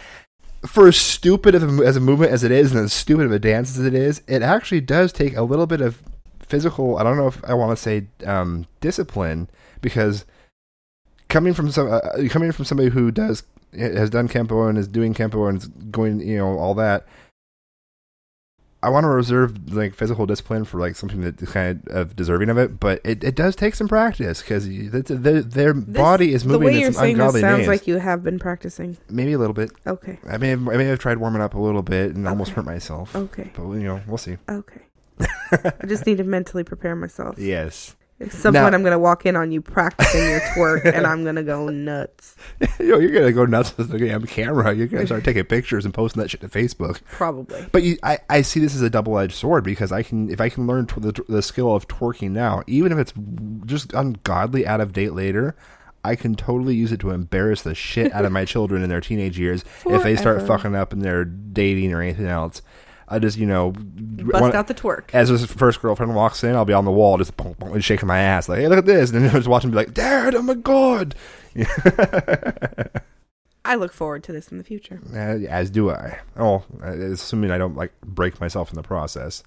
for as stupid of a, as a movement as it is, and as stupid of a dance as it is, it actually does take a little bit of physical. I don't know if I want to say um, discipline because coming from some uh, coming from somebody who does has done kempo and is doing kempo and is going, you know, all that. I want to reserve like physical discipline for like something that is kind of deserving of it, but it, it does take some practice because their, their body is moving. the way you're saying this sounds names. like you have been practicing. Maybe a little bit. Okay. I may have, I may have tried warming up a little bit and almost hurt myself. Okay. But you know, we'll see. Okay. I just need to mentally prepare myself. Yes. At some Now- point, I'm going to walk in on you practicing your twerk, and I'm going to go nuts. Yo, you're gonna go nuts with the damn camera. You're gonna start taking pictures and posting that shit to Facebook. Probably. But you, I, I see this as a double edged sword because I can if I can learn tw- the, the skill of twerking now, even if it's just ungodly out of date later. I can totally use it to embarrass the shit out of my children in their teenage years if they start fucking up and they're dating or anything else. I just, you know, Bust out the twerk. as his first girlfriend walks in, I'll be on the wall just boom, boom, and shaking my ass like, "Hey, look at this!" And then just watching, be like, "Dad, oh my god!" I look forward to this in the future. As do I. Oh, uh, assuming I don't like break myself in the process.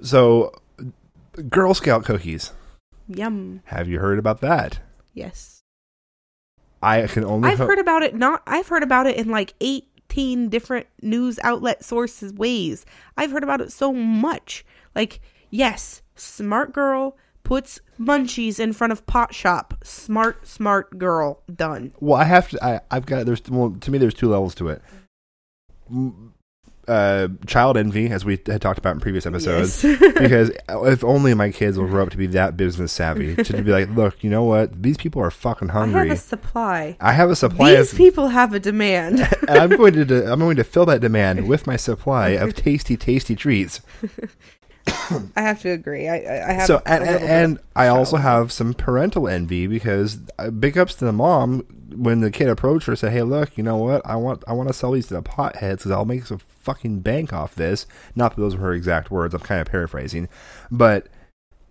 So, Girl Scout cookies. Yum. Have you heard about that? Yes. I can only. I've ho- heard about it not I've heard about it in like 18 different news outlet sources ways. I've heard about it so much. Like, yes, smart girl puts munchies in front of pot shop. Smart smart girl done. Well, I have to. I, I've got. There's well, to me. There's two levels to it. Uh, child envy, as we had talked about in previous episodes. Yes. because if only my kids will grow up to be that business savvy to be like, look, you know what? These people are fucking hungry. I have a supply. I have a supply These of, people have a demand. and I'm going to I'm going to fill that demand with my supply of tasty, tasty treats. I have to agree. I I have so and, and I also have some parental envy because uh, big ups to the mom when the kid approached her said, "Hey, look, you know what? I want I want to sell these to the potheads because I'll make some fucking bank off this." Not that those were her exact words. I'm kind of paraphrasing, but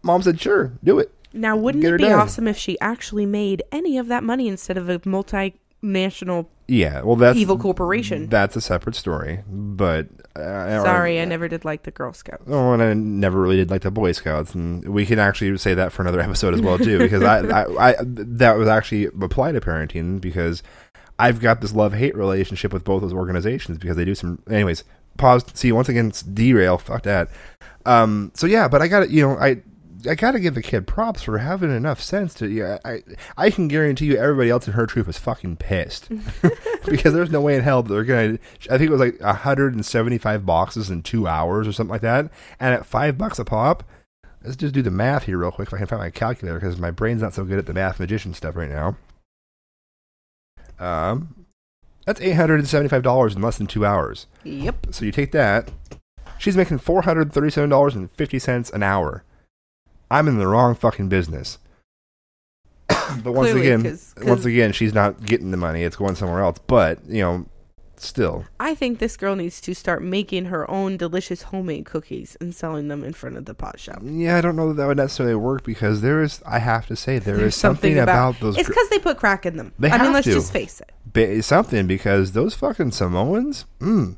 mom said, "Sure, do it." Now, wouldn't Get it be done. awesome if she actually made any of that money instead of a multinational Yeah, well, that's evil corporation? That's a separate story, but uh, Sorry, I never did like the Girl Scouts. Oh, and I never really did like the Boy Scouts, and we can actually say that for another episode as well too, because I, I, I, that was actually applied to parenting because I've got this love hate relationship with both those organizations because they do some. Anyways, pause. See, once again, derail. Fuck that. Um. So yeah, but I got to You know, I. I gotta give the kid props for having enough sense to. Yeah, I I can guarantee you, everybody else in her troop is fucking pissed because there's no way in hell they're gonna. I think it was like 175 boxes in two hours or something like that, and at five bucks a pop. Let's just do the math here real quick if I can find my calculator because my brain's not so good at the math magician stuff right now. Um, that's eight hundred and seventy-five dollars in less than two hours. Yep. So you take that. She's making four hundred thirty-seven dollars and fifty cents an hour. I'm in the wrong fucking business. but once Clearly, again, 'cause- 'cause- once again, she's not getting the money. It's going somewhere else. But you know, still, I think this girl needs to start making her own delicious homemade cookies and selling them in front of the pot shop. yeah, I don't know that that would necessarily work because there is. I have to say there is There's something, about, those. It's gr- because they put crack in them. They I mean, let's to. just face it. something because those fucking Samoans. Mm.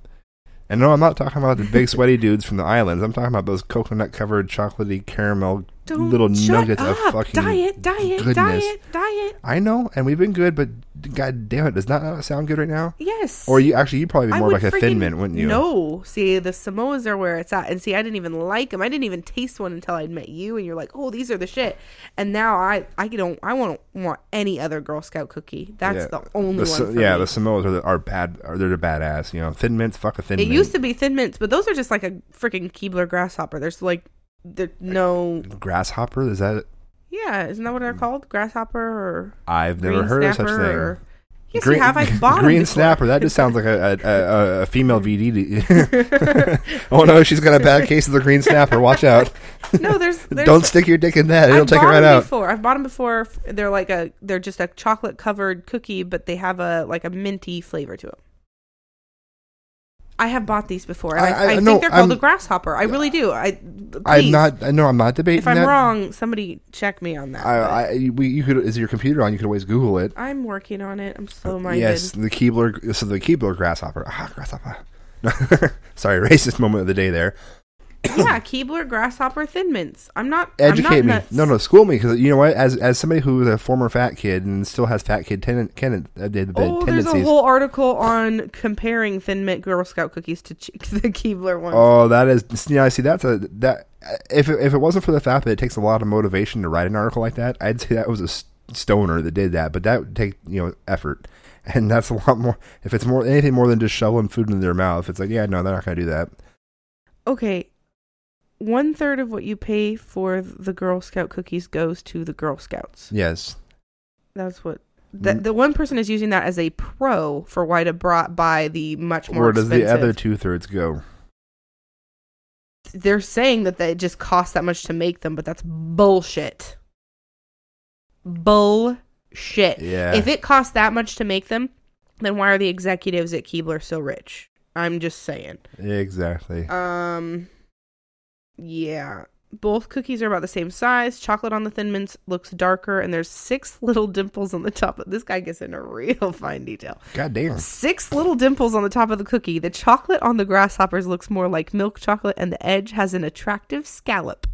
And no, I'm not talking about the big sweaty dudes from the islands. I'm talking about those coconut covered chocolatey caramel Don't little nuggets up. of fucking diet, diet, goodness. diet, diet. I know, and we've been good, but God damn it, does that not sound good right now? Yes. Or you actually, you'd probably be more like a thin mint, wouldn't you? No. See, the Samoas are where it's at. And see, I didn't even like them. I didn't even taste one until I'd met you and you're like, "Oh, these are the shit." And now I I don't I won't want any other Girl Scout cookie. That's Yeah. the only The one yeah, me. the Samoas are, the, are bad. Are they're the badass? You know, thin mints. Fuck a thin mint. it mint. used to be thin mints, but those are just like a freaking Keebler grasshopper. There's like there's no grasshopper. Is that? Yeah, isn't that what they're called? Grasshopper or I've never heard of such thing. or- Yes, you have. I bought green snapper. That just sounds like a a, a, a female VD. oh no, she's got a bad case of the green snapper. Watch out! No, there's, there's Don't stick your dick in that. It'll I've take it right out. Before I've bought them before. They're like a they're just a chocolate covered cookie, but they have a like a minty flavor to them. I have bought these before. And I, I- I, think no, they're called I'm- a grasshopper. I really do. I I'm not. I know I'm not debating If I'm that. wrong, somebody check me on that. I, I, we, you could. Is your computer on? You could always Google it. I'm working on it. I'm slow minded. Yes, the Keebler. So the Keebler grasshopper. Ah, grasshopper. Sorry, racist moment of the day there. Yeah, Keebler grasshopper thin mints. I'm not. Educate I'm me. not nuts. No, no, school me because you know what? As as somebody who was a former fat kid and still has fat kid ten, ten, uh, the, the Oh, there's a whole article on comparing Thin Mint Girl Scout cookies to ch- the Keebler ones. Oh, that is yeah. I see, that's a that. If it, if it wasn't for the fact that it takes a lot of motivation to write an article like that, I'd say that was a stoner that did that. But that would take you know effort, and that's a lot more. If it's more anything more than just shoveling food in their mouth, it's like yeah, no, they're not gonna do that. okay, one third of what you pay for the Girl Scout cookies goes to the Girl Scouts. Yes, That's what. The, Mm. the one person is using that as a pro for why to brought buy the much more where does expensive. the other two thirds go? They're saying that they just cost that much to make them, but that's bullshit. Bullshit. Yeah. If it costs that much to make them, then why are the executives at Keebler so rich? I'm just saying. Exactly. Um, yeah. Both cookies are about the same size. Chocolate on the thin mints looks darker, and there's six little dimples on the top. Of, this guy gets into real fine detail. God damn. Six little dimples on the top of the cookie. The chocolate on the grasshoppers looks more like milk chocolate, and the edge has an attractive scallop.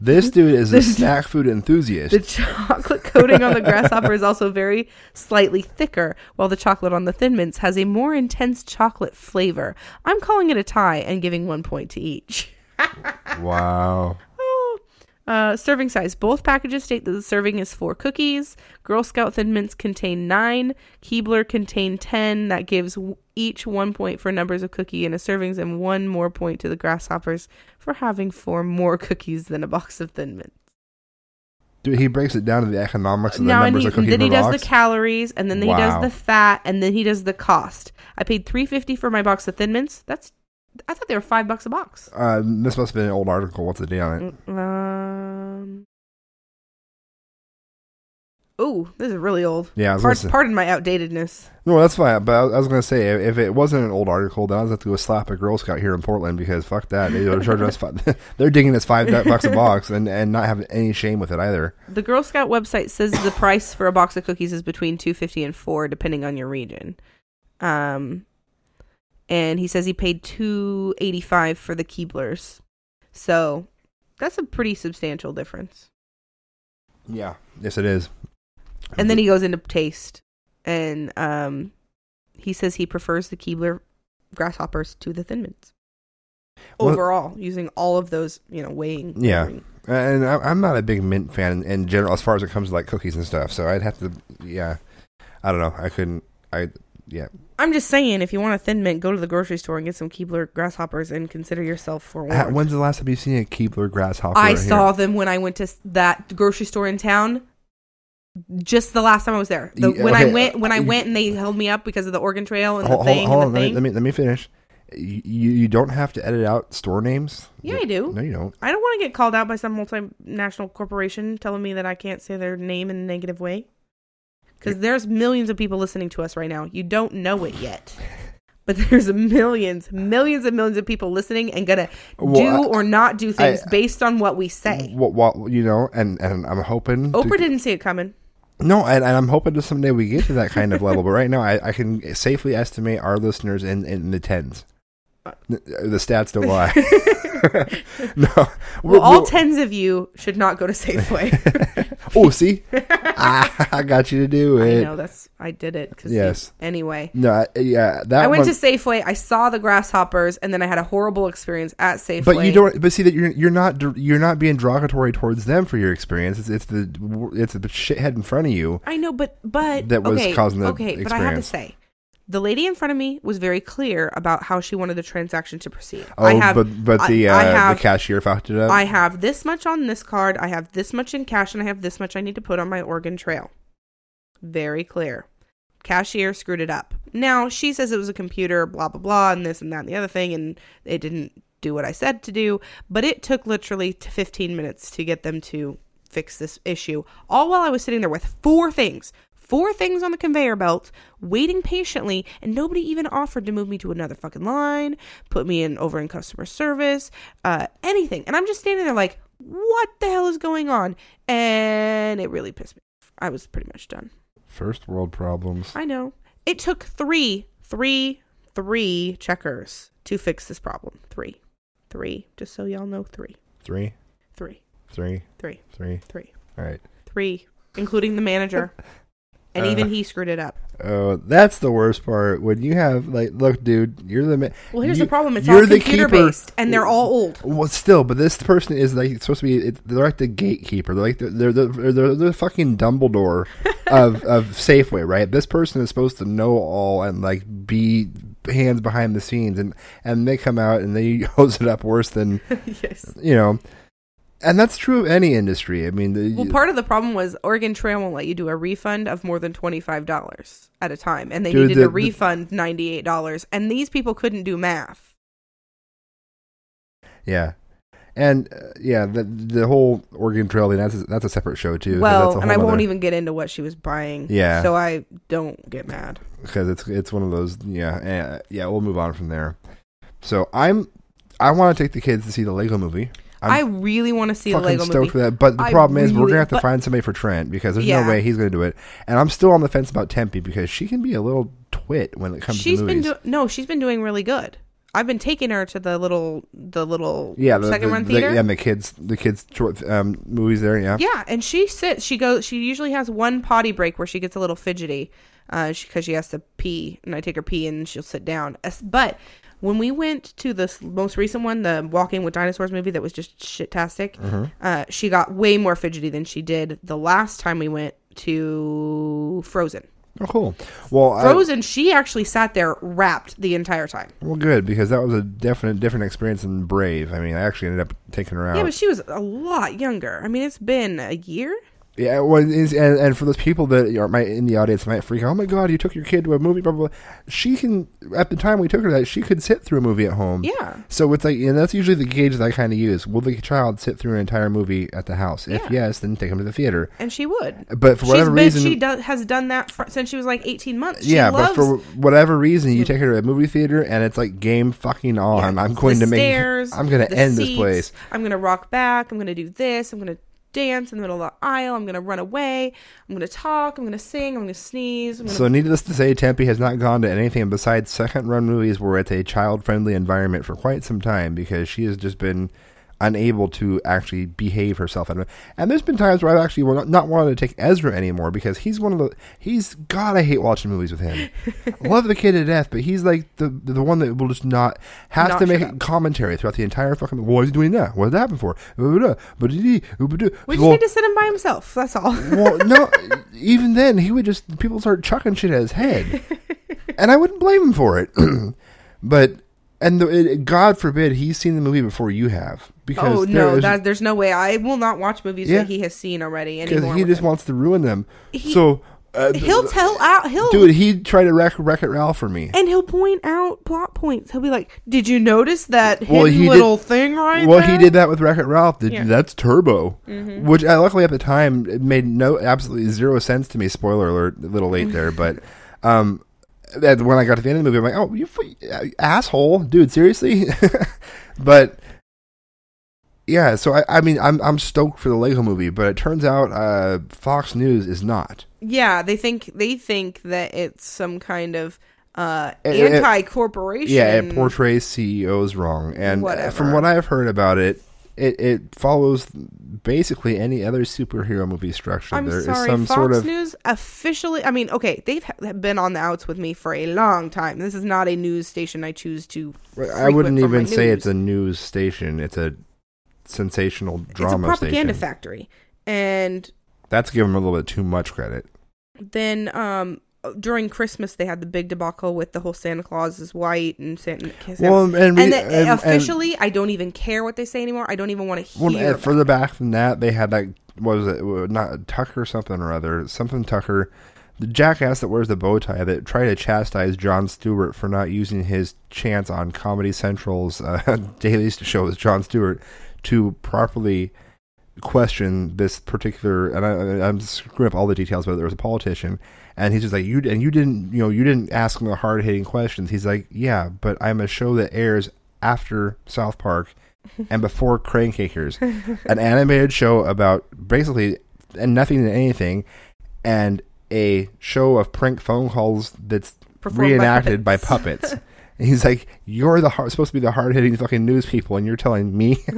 This mm-hmm. dude is a snack food enthusiast. The chocolate coating on the grasshopper is also very slightly thicker, while the chocolate on the thin mints has a more intense chocolate flavor. I'm calling it a tie and giving one point to each. Wow. Oh. Uh, serving size. Both packages state that the serving is four cookies. Girl Scout Thin Mints contain nine. Keebler contain ten. That gives w- each one point for numbers of cookie in a servings and one more point to the grasshoppers for having four more cookies than a box of Thin Mints. Dude, he breaks it down to the economics of the Now, and numbers he, of cookie then he does box. the calories, and then he does the fat, and then he does the cost. I paid three fifty for my box of Thin Mints. That's I thought they were five bucks a box. uh, this must have been an old article. What's the date on it? Um. Oh, this is really old. Yeah, I was Pardon, my outdatedness. No, that's fine. But I I was going to say, if, if it wasn't an old article, then I was have to go slap a Girl Scout here in Portland because fuck that. They are charging us five, They're digging us five bucks a box and, and not having any shame with it either. The Girl Scout website says the price for a box of cookies is between two fifty and four, depending on your region. Um, and he says he paid two eighty five for the Keeblers, so that's a pretty substantial difference. Yeah. Yes, it is. And then he goes into taste, and um, he says he prefers the Keebler grasshoppers to the Thin Mints. Well- Overall, using all of those, you know, weighing. Yeah. weighing. And I'm not a big mint fan in general as far as it comes to like cookies and stuff. So I'd have to, yeah. I don't know. I couldn't, I, yeah. I'm just saying, if you want a Thin Mint, go to the grocery store and get some Keebler grasshoppers and consider yourself Uh, forewarned. When's the last time you've seen a Keebler grasshopper? I here? saw them when I went to that grocery store in town. Just the last time I was there. The, when I went, when I you- went and they held me up because of the Oregon Trail and Hold, the hold, thing hold on, and the let me, thing. let me let me finish. You, you you don't have to edit out store names. Yeah, I do. No, you don't. I don't want to get called out by some multinational corporation telling me that I can't say their name in a negative way. Because there's millions of people listening to us right now. You don't know it yet. But there's millions, millions and millions of people listening and gonna Well, do I- or not do things I- based on what we say. What, what you know, and and I'm hoping. to- Oprah didn't see it coming. No, and, and I'm hoping to someday we get to that kind of level. But right now, I, I can safely estimate our listeners in, in the tens. Uh. The stats don't lie. no. Well, all tens of you should not go to Safeway. oh, see, ah, I got you to do it. I know that's I did it. Cause Yes. you- anyway, No, I- yeah, that I went one, to Safeway. I saw the grasshoppers, and then I had a horrible experience at Safeway. But you don't. But see that you're you're not you're not being derogatory towards them for your experience. It's, it's the it's the shithead in front of you. I know, but but That was okay, causing the okay. But I have to experience. say, the lady in front of me was very clear about how she wanted the transaction to proceed. Oh, I have, but but the uh, I have, the cashier fucked it up. I have this much on this card. I have this much in cash, and I have this much I need to put on my Oregon Trail. Very clear. Cashier screwed it up. Now she says it was a computer, blah blah blah, and this and that and the other thing, and it didn't do what I said to do. But it took literally 15 minutes to get them to fix this issue. All while I was sitting there with four things, four things on the conveyor belt, waiting patiently, and nobody even offered to move me to another fucking line, put me in over in customer service, uh, anything. And I'm just standing there like, what the hell is going on? And it really pissed me off. I was pretty much done. First world problems. I know. It took three, three, three checkers to fix this problem. Three. Three. Just so y'all know, three. Three, Three. three, Three. three. Three. All right. Three. Including the manager. And Uh, even he screwed it up. Oh, that's the worst part. When you have like, look, dude, you're the man. Well, here's you, the problem. It's you're all computer keeper. based, and they're all old. Well, still, but this person is like supposed to be. They're like the gatekeeper. They're like the, they're the they're, they're the fucking Dumbledore of of Safeway, right? This person is supposed to know all and like be hands behind the scenes, and and they come out and they hose it up worse than yes. you know. And that's true of any industry. I mean, the, Well, part of the problem was Oregon Trail won't let you do a refund of more than twenty five dollars at a time, and they Dude, needed the- to refund ninety eight dollars, and these people couldn't do math. yeah, and uh, yeah, the the whole Oregon Trail thing. That's a, that's a separate show too. Well, that's a and I whole won't even get into what she was buying. Yeah. So I don't get mad. because it's it's one of those yeah uh, yeah we'll move on from there so i'm i want to take the kids to see the lego movie i'm i really want to see the fucking Lego stoked movie. for that but the I problem is we're gonna have to but- find somebody for trent because there's Yeah. no way he's gonna do it and i'm still on the fence about tempe because she can be a little twit when it comes She's to been movies do- no, she's been doing really good. I've been taking her to the little the little yeah the, second the, run the- theater. yeah, and the kids the kids short um movies there yeah Yeah, and she sits. She goes. She usually has one potty break where she gets a little fidgety, because she, 'cause she has to pee, and I take her pee, and she'll sit down. But when we went to the most recent one, the Walking with Dinosaurs movie, that was just shit-tastic, Mm-hmm. uh, she got way more fidgety than she did the last time we went to Frozen. oh cool well I, Frozen, she actually sat there wrapped the entire time. well good because that was a definite different experience than brave i mean i actually ended up taking her out Yeah, but she was a lot younger. I mean, it's been a year. Yeah, well, and, and for those people that are might in the audience might freak out. Oh my god, you took your kid to a movie, blah blah. blah. She can at the time we took her that she could sit through a movie at home. Yeah. So it's like, and that's usually the gauge that I kind of use. Will the child sit through an entire movie at the house? If yes, then take them to the theater. And she would. But for She's whatever been, reason, she does, has done that for, since she was like 18 months. She yeah, but for whatever reason, you take her to a movie theater and it's like game fucking on. Yeah. I'm going the to make. stairs, I'm going to end this place. I'm going to rock back. I'm going to do this. I'm going to dance in the middle of the aisle. I'm going to run away. I'm going to talk. I'm going to sing. I'm going to sneeze. Going So, needless to say, Tempe has not gone to anything besides second run movies where it's a child friendly environment for quite some time because she has just been unable to actually behave herself. And, and there's been times where I've actually wa- not wanted to take Ezra anymore because he's one of the. He's. God, I hate watching movies with him. Love the kid to death, but he's like the the one that will just not. Has Not to make commentary throughout the entire fucking. What is he doing now? What did that happen for? But we just Well, need to sit him by himself. That's all. well, no, even then he would just people start chucking shit at his head, and I wouldn't blame him for it. but and the, it, God forbid he's seen the movie before you have because oh there no, is- that, there's no way. I will not watch movies Yeah. that he has seen already because he just him. wants to ruin them. He- so uh, He'll tell out. He'll dude, he tried to wreck Wreck It Ralph for me. and he'll point out plot points. He'll be like, "Did you notice that Well, he did- little thing right well, there?" he did that with Wreck It Ralph. Did, Yeah. Mm-hmm. That's Turbo, which I, luckily at the time it made no absolutely zero sense to me. Spoiler alert, a little late there, but um, that- when I got to the end of the movie, I'm like, oh, you f- asshole, dude, seriously. but yeah, so I, I mean, I'm I'm stoked for the Lego movie, but it turns out uh, Fox News is not. Yeah, they think they think that it's some kind of uh, it- anti-corporation. Yeah, it portrays CEOs wrong, and Whatever. from what I've heard about it, it, it follows basically any other superhero movie structure. I'm There is sorry, some Fox sort of News officially. I mean, okay, they've been on the outs with me for a long time. This is not a news station I choose to. I wouldn't frequent for my even say news. it's a news station. It's a sensational drama. It's a propaganda station. factory, and That's giving them a little bit too much credit. then um during Christmas they had the big debacle with the whole Santa Claus is white and Santa. Well, and, and, we- then and- and- officially, I don't even care what they say anymore. I don't even want to hear. and further back than that, they had what was it? Not Tucker something or other. Something Tucker, the jackass that wears the bow tie that tried to chastise Jon Stewart for not using his chance on Comedy Central's uh, daily show with Jon Stewart to properly question this particular. And I, I'm screwing up all the details, but there was a politician. And he's just like you, and you didn't, you know, you didn't ask him the hard hitting questions. He's like, yeah, but I'm a show that airs after South Park and before Crank Yankers, an animated show about basically and nothing and anything, and a show of prank phone calls that's Performed reenacted by puppets. puppets. and he's like, "You're the hard, supposed to be the hard hitting fucking news people, and you're telling me."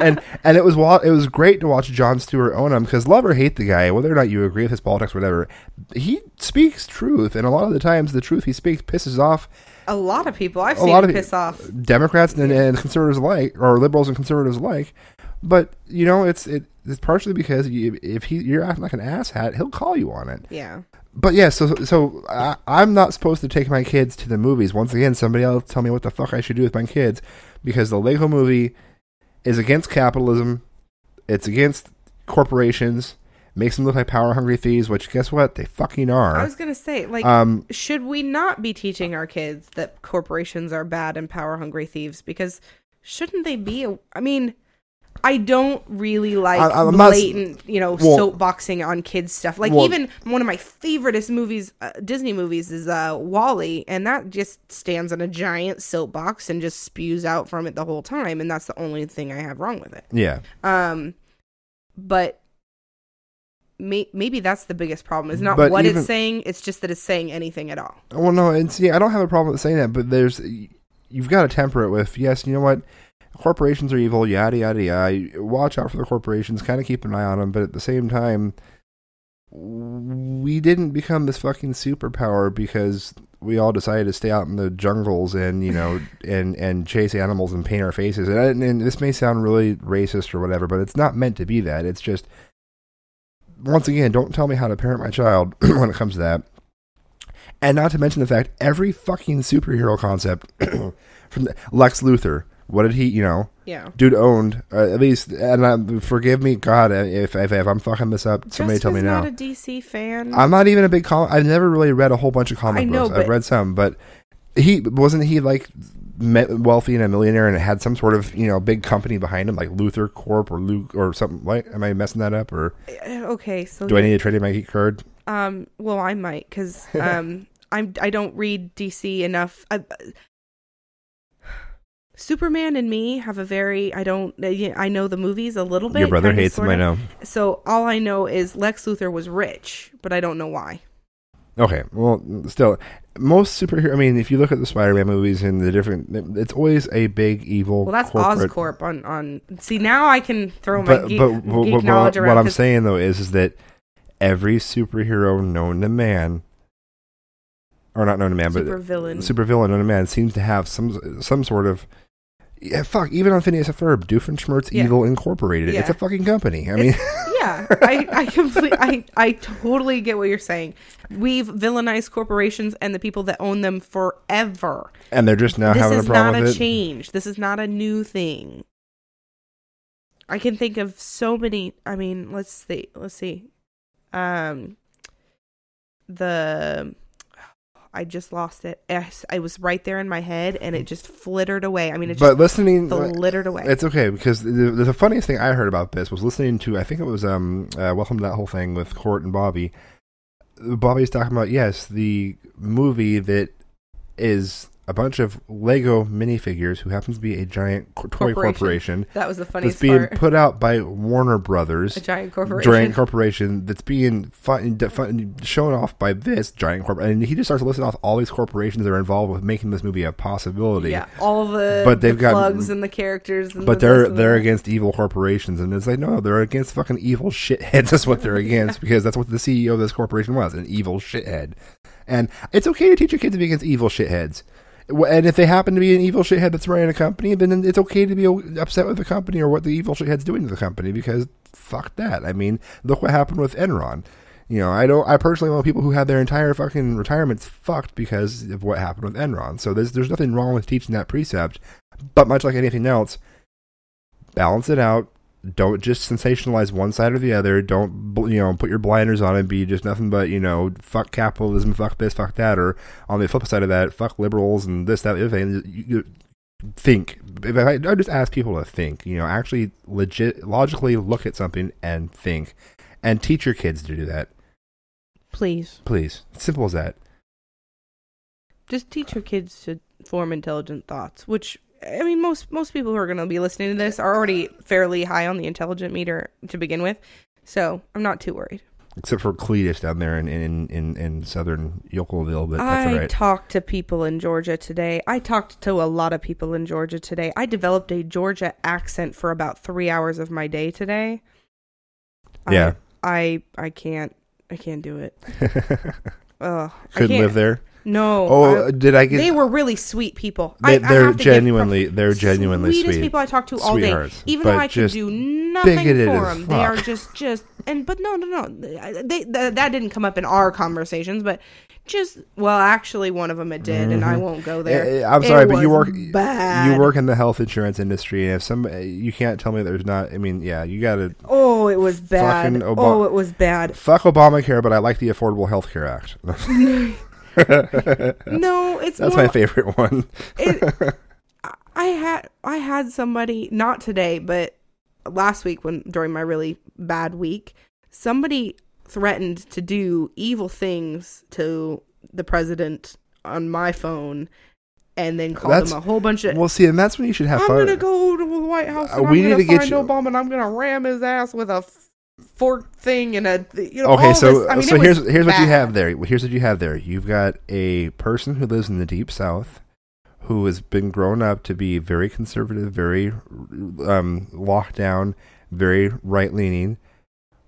and and it was wa- it was great to watch Jon Stewart own him because love or hate the guy, whether or not you agree with his politics, or whatever, he speaks truth, and a lot of the times the truth he speaks pisses off a lot of people I've a seen lot of piss off. Democrats and, and conservatives alike, or liberals and conservatives alike. But you know, it's it, it's partially because you, if he you're acting like an asshat, he'll call you on it. Yeah. But yeah, so so I, I'm not supposed to take my kids to the movies. Once again, somebody else tell me what the fuck I should do with my kids because the Lego Movie is against capitalism. It's against corporations. Makes them look like power hungry thieves, which guess what? They fucking are. I was gonna say, like, Um, should we not be teaching our kids that corporations are bad and power hungry thieves? Because shouldn't they be? I mean, I don't really like I- I'm not blatant, you know, Well- soapboxing on kids stuff. Like Well- even one of my favoriteest movies, uh, Disney movies, is uh, WALL-E, and that just stands on a giant soapbox and just spews out from it the whole time, and that's the only thing I have wrong with it. yeah, Um, but may- maybe that's the biggest problem. Is not But what even- it's saying; it's just that it's saying anything at all. Well, no, and see, I don't have a problem with saying that, but there's you've got to temper it with yes, you know what, corporations are evil, yada yada yada. Watch out for the corporations, kind of keep an eye on them, but at the same time, we didn't become this fucking superpower because we all decided to stay out in the jungles and you know and and chase animals and paint our faces. And, and this may sound really racist or whatever, but it's not meant to be that. It's just once again, don't tell me how to parent my child when it comes to that. And not to mention the fact every fucking superhero concept from the, Lex Luthor, what did he, you know, Yeah. dude owned uh, at least. And uh, forgive me, God, if, if if I'm fucking this up, somebody tell me now. Not a DC fan. I'm not even a big comic. I've never really read a whole bunch of comic I know, books. I've read some, but he wasn't he like wealthy and a millionaire and had some sort of you know big company behind him, like LuthorCorp or Luke or something. Like, am I messing that up or Uh, okay, so do I need to trade in my geek card? um, well, I might because um, I'm I don't read DC enough. I, Superman and me have a very I don't uh, I know the movies a little bit. Your brother kinda, hates them, I know. So all I know is Lex Luthor was rich, but I don't know why. Okay, well, still, most superhero. I mean, if you look at the Spider-Man movies and the different, it's always a big evil. Well, that's corporate, Oscorp on on. See, now I can throw my But geek, but, geek but, knowledge what. I'm saying though is is that every superhero known to man, or not known to man, super but villain. supervillain known to man seems to have some some sort of. Yeah, fuck. Even on Phineas and Ferb, Doofenshmirtz Yeah. Evil Incorporated. It's a fucking company. I mean, yeah, I I completely I I totally get what you're saying. We've villainized corporations and the people that own them forever. and they're just now this having a is problem not a it. change. This is not a new thing. I can think of so many. I mean, let's see. Let's see. Um, the I just lost it. I was right there in my head, and it just flittered away. I mean, it But listening, flittered away. It's okay because the, the funniest thing I heard about this was listening to I think it was um uh, welcome to that whole thing with Court and Bobby. Bobby's talking about yes the movie that is a bunch of Lego minifigures who happens to be a giant co- toy Corporation. corporation That was the funniest that's being part. put out by Warner Brothers, A giant corporation. giant corporation that's being fun, fun, shown off by this giant corporation. And he just starts listing off all these corporations that are involved with making this movie a possibility. yeah, all the But they've the got- plugs and the characters. And But the they're they're that. against evil corporations, and it's like no, they're against fucking evil shitheads. That's what they're against because that's what the CEO of this corporation was, an evil shithead. And it's okay to teach your kids to be against evil shitheads. And if they happen to be an evil shithead that's running a company, then it's okay to be upset with the company or what the evil shithead's doing to the company because fuck that. I mean, look what happened with Enron. You know, I don't. I personally know people who had their entire fucking retirements fucked because of what happened with Enron. So there's there's nothing wrong with teaching that precept, but much like anything else, balance it out. Don't just sensationalize one side or the other. Don't you know put your blinders on and be just nothing but you know fuck capitalism, fuck this, fuck that, or on the flip side of that, fuck liberals and this, that, the other thing. You, you think. If I, I just ask people to think, you know, actually legit, logically look at something and think, and teach your kids to do that. Please, Please, simple as that. just teach your kids to form intelligent thoughts. Which I mean, most most people who are going to be listening to this are already fairly high on the intelligent meter to begin with. So I'm not too worried. Except for Cletus down there in in in, in southern Yokelville, but that's I all right. talked to people in Georgia today. I talked to a lot of people in Georgia today. I developed a Georgia accent for about three hours of my day today. Yeah. I I can't I can't do it. Ugh, Couldn't can't- live there. No. Oh, I- uh, did I get? they were really sweet people. They- I, I they're have to give genuinely- they're genuinely sweetest sweet. people I talked to all day. Even though I could do nothing for them, they are just just and but no no no, they, th that didn't come up in our conversations, but just well, actually, one of them it did, and I mm-hmm. won't go there. Eh, eh, I'm It sorry, but you work bad. you work in the health insurance industry, and if some eh, you can't tell me there's not. I mean, yeah, you got to Oh, it was bad. Oh, it was bad. fuck Obamacare, but I like the Affordable Health Care Act. No, it's That's more, my favorite one. it, I had I had somebody not today, but last week when during my really bad week, somebody threatened to do evil things to the president on my phone, and then called That's- him a whole bunch of. Well, see, and that's when you should have I'm fun. gonna go to the White House. Uh, we I'm need gonna to get find you- Obama, and I'm gonna ram his ass with a fork thing and a you know. Okay, all so this. I mean, so here's here's what you have there. Here's what you have there. You've got a person who lives in the deep south, who has been grown up to be very conservative, very um, locked down, very right leaning,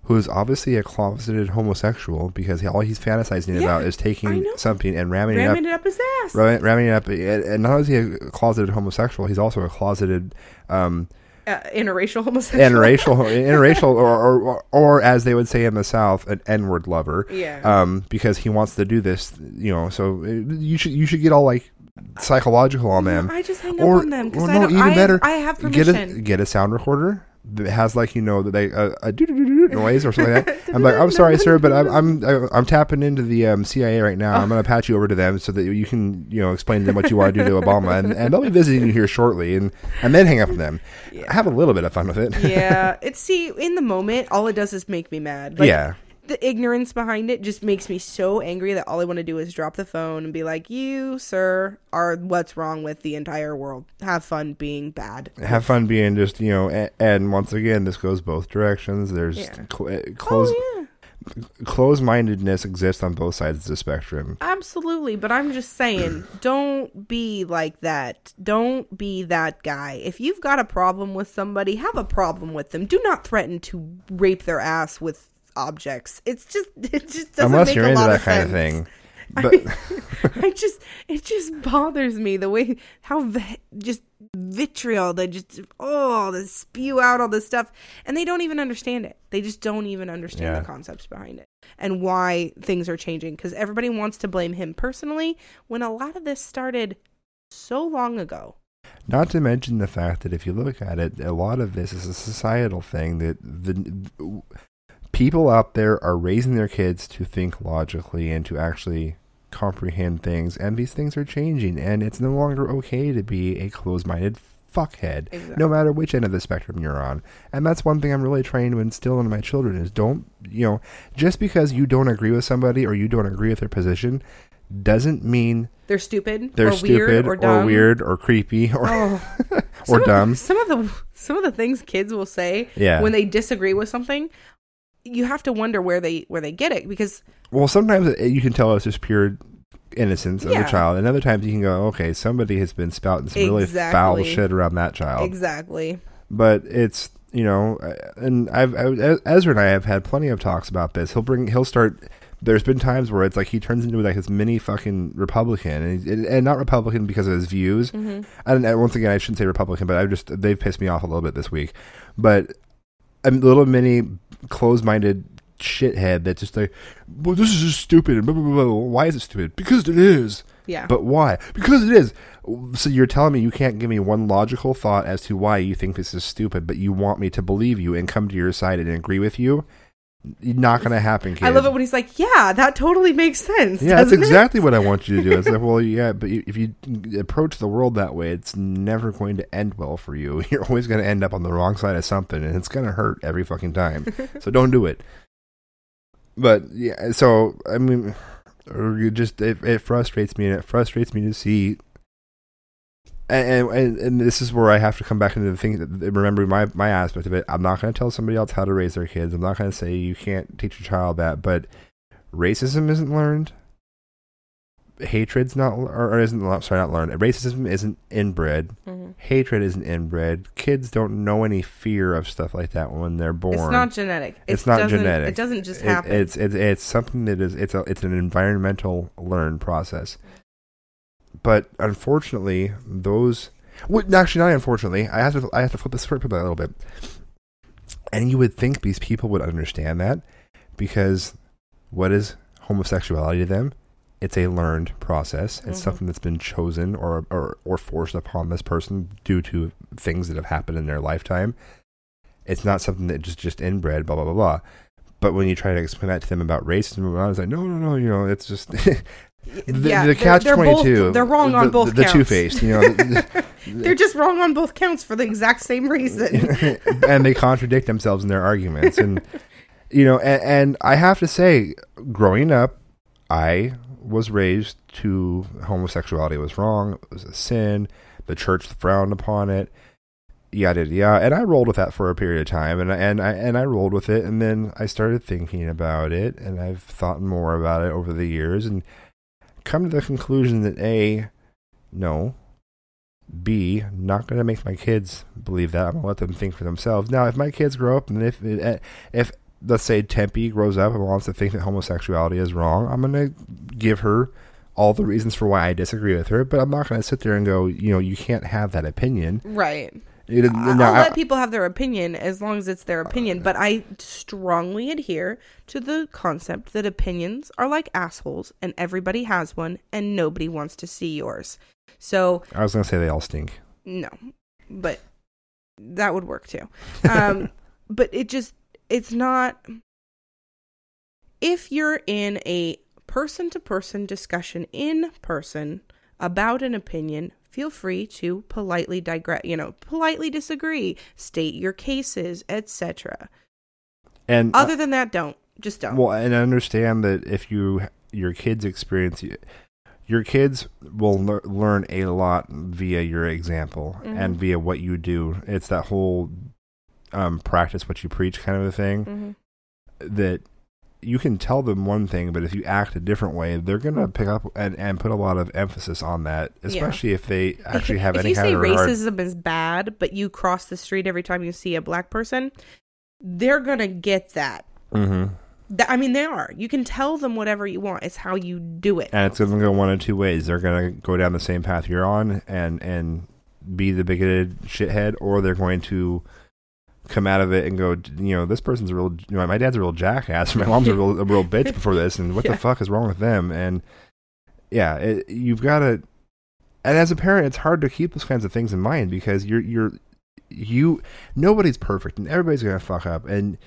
who is obviously a closeted homosexual because all he's fantasizing Yeah, about is taking something and ramming, ramming it it up his ass. up, ramming, ramming it up. And and not only is he a closeted homosexual, he's also a closeted. Um, Uh, interracial homosexual. interracial, interracial, or, or, or, or as they would say in the South, an N-word lover. Yeah. Um, because he wants to do this, you know. So uh, you should you should get all like psychological on them. I just hang up or on them because or I no, even I, better, I have get a permission. get a sound recorder that has like you know that they uh, a noise or something like that. I'm like, I'm sorry, sir, but I'm I'm I'm tapping into the um, CIA right now. I'm gonna patch you over to them so that you can you know explain to them what you want to do to Obama, and, and they'll be visiting you here shortly, and and then hang up with them. Have a little bit of fun with it. yeah, it's see in the moment, all it does is make me mad. Like, Yeah. The ignorance behind it just makes me so angry that all I want to do is drop the phone and be like, "You, sir, are what's wrong with the entire world. Have fun being bad." have fun being just you know and, and once again this goes both directions there's Yeah. cl- uh, close oh yeah, close-mindedness exists on both sides of the spectrum absolutely. But I'm just saying, don't be like that. Don't be that guy. If you've got a problem with somebody, have a problem with them. Do not threaten to rape their ass with objects. It's just it just doesn't unless make you're a into lot that of kind of thing but I just it just bothers me the way how vi- just vitriol they just oh they spew out all this stuff and they don't even understand it. They just don't even understand Yeah. the concepts behind it and why things are changing because everybody wants to blame him personally when a lot of this started so long ago. not to mention the fact that if you look at it a lot of this is a societal thing that the people out there are raising their kids to think logically and to actually comprehend things and these things are changing and it's no longer okay to be a closed-minded fuckhead Exactly. no matter which end of the spectrum you're on and that's one thing i'm really trying to instill into my children is don't you know just because you don't agree with somebody or you don't agree with their position doesn't mean They're stupid. they're or stupid weird or, dumb. weird or creepy or Oh. or some dumb. Of, some of the some of the things kids will say Yeah. when they disagree with something, you have to wonder where they where they get it because Well, sometimes you can tell it's just pure innocence of Yeah. a child, and other times you can go, okay, somebody has been spouting some really foul shit around that child. exactly. But it's you know, and I've I, Ezra and I have had plenty of talks about this. He'll bring, he'll start. There's been times where it's like he turns into like this mini fucking Republican, and, he's- and not Republican because of his views. Mm-hmm. And, and once again, I shouldn't say Republican, but I just they've pissed me off a little bit this week. But a little mini closed-minded shithead that's just like, well, this is just stupid. Blah, blah, blah, blah. Why is it stupid? Because it is. Yeah. But why? Because it is. So you're telling me you can't give me one logical thought as to why you think this is stupid, but you want me to believe you and come to your side and agree with you? Not going to happen, kid. I love it when he's like, "Yeah, that totally makes sense." Yeah, that's doesn't it?" exactly what I want you to do. It's like, well, yeah, but if you approach the world that way, it's never going to end well for you. You're always going to end up on the wrong side of something, and it's going to hurt every fucking time. so don't do it. But yeah, so I mean, or you just it, it frustrates me, and it frustrates me to see. And, and and this is where I have to come back into the thing. Remember my my aspect of it. I'm not going to tell somebody else how to raise their kids. I'm not going to say you can't teach your child that. But racism isn't learned. Hatred's not, or, or isn't sorry, not learned. Racism isn't inbred. Mhm. Hatred isn't inbred. Kids don't know any fear of stuff like that when they're born. It's not genetic. It's It not genetic. It doesn't just It- happen. it's it's it's something that is it's a it's an environmental learned process. But unfortunately, those well, actually not unfortunately, I have to I have to flip the script a little bit. And you would think these people would understand that because what is homosexuality to them? It's a learned process. It's Mhm. something that's been chosen or, or or forced upon this person due to things that have happened in their lifetime. It's not something that just just inbred, blah blah blah blah. But when you try to explain that to them about racism, I was like, no, no, no, you know, it's just the, yeah, the they're- catch they're both- twenty two. They're wrong on the, both the, counts. two faced, you know, They're just wrong on both counts for the exact same reason. and they contradict themselves in their arguments, and you know, and, and I have to say, growing up, I was raised to homosexuality was wrong, it was a sin, the church frowned upon it, yada yada, and I rolled with that for a period of time, and and I and I rolled with it, and then I started thinking about it, and I've thought more about it over the years, and come to the conclusion that a, no, B, not going to make my kids believe that. I'm going to let them think for themselves. Now, if my kids grow up and if eh, eh, if let's say Tempe grows up and wants to think that homosexuality is wrong, I'm going to give her all the reasons for why I disagree with her. But I'm not going to sit there and go, you know, you can't have that opinion. right. It- I'll I- let people have their opinion as long as it's their opinion, but I strongly adhere to the concept that opinions are like assholes and everybody has one and nobody wants to see yours. So, I was going to say they all stink. no, but that would work too. Um, but it just, it's not. If you're in a person to person discussion in person about an opinion, feel free to politely digress, you know, politely disagree, state your cases, etc. And Other than that, don't. Just don't. Well, and I understand that if you your kids experience your kids will lear- learn a lot via your example and Mhm. via what you do. It's that whole um, practice what you preach kind of a thing Mhm. that you can tell them one thing, but if you act a different way, they're gonna pick up and, and put a lot of emphasis on that, especially if they actually have if any you kind say racism is bad, but you cross the street every time you see a black person, they're gonna get that. hmm That- I mean, they are. You can tell them whatever you want. It's how you do it. and it's going to go one of two ways. They're going to go down the same path you're on and and be the bigoted shithead, or they're going to come out of it and go, you know, this person's a real, you know, my dad's a real jackass, my mom's a real a real bitch before this, and what Yeah. the fuck is wrong with them? And yeah, it, you've got to. And as a parent, it's hard to keep those kinds of things in mind because you're you're you nobody's perfect and everybody's gonna fuck up and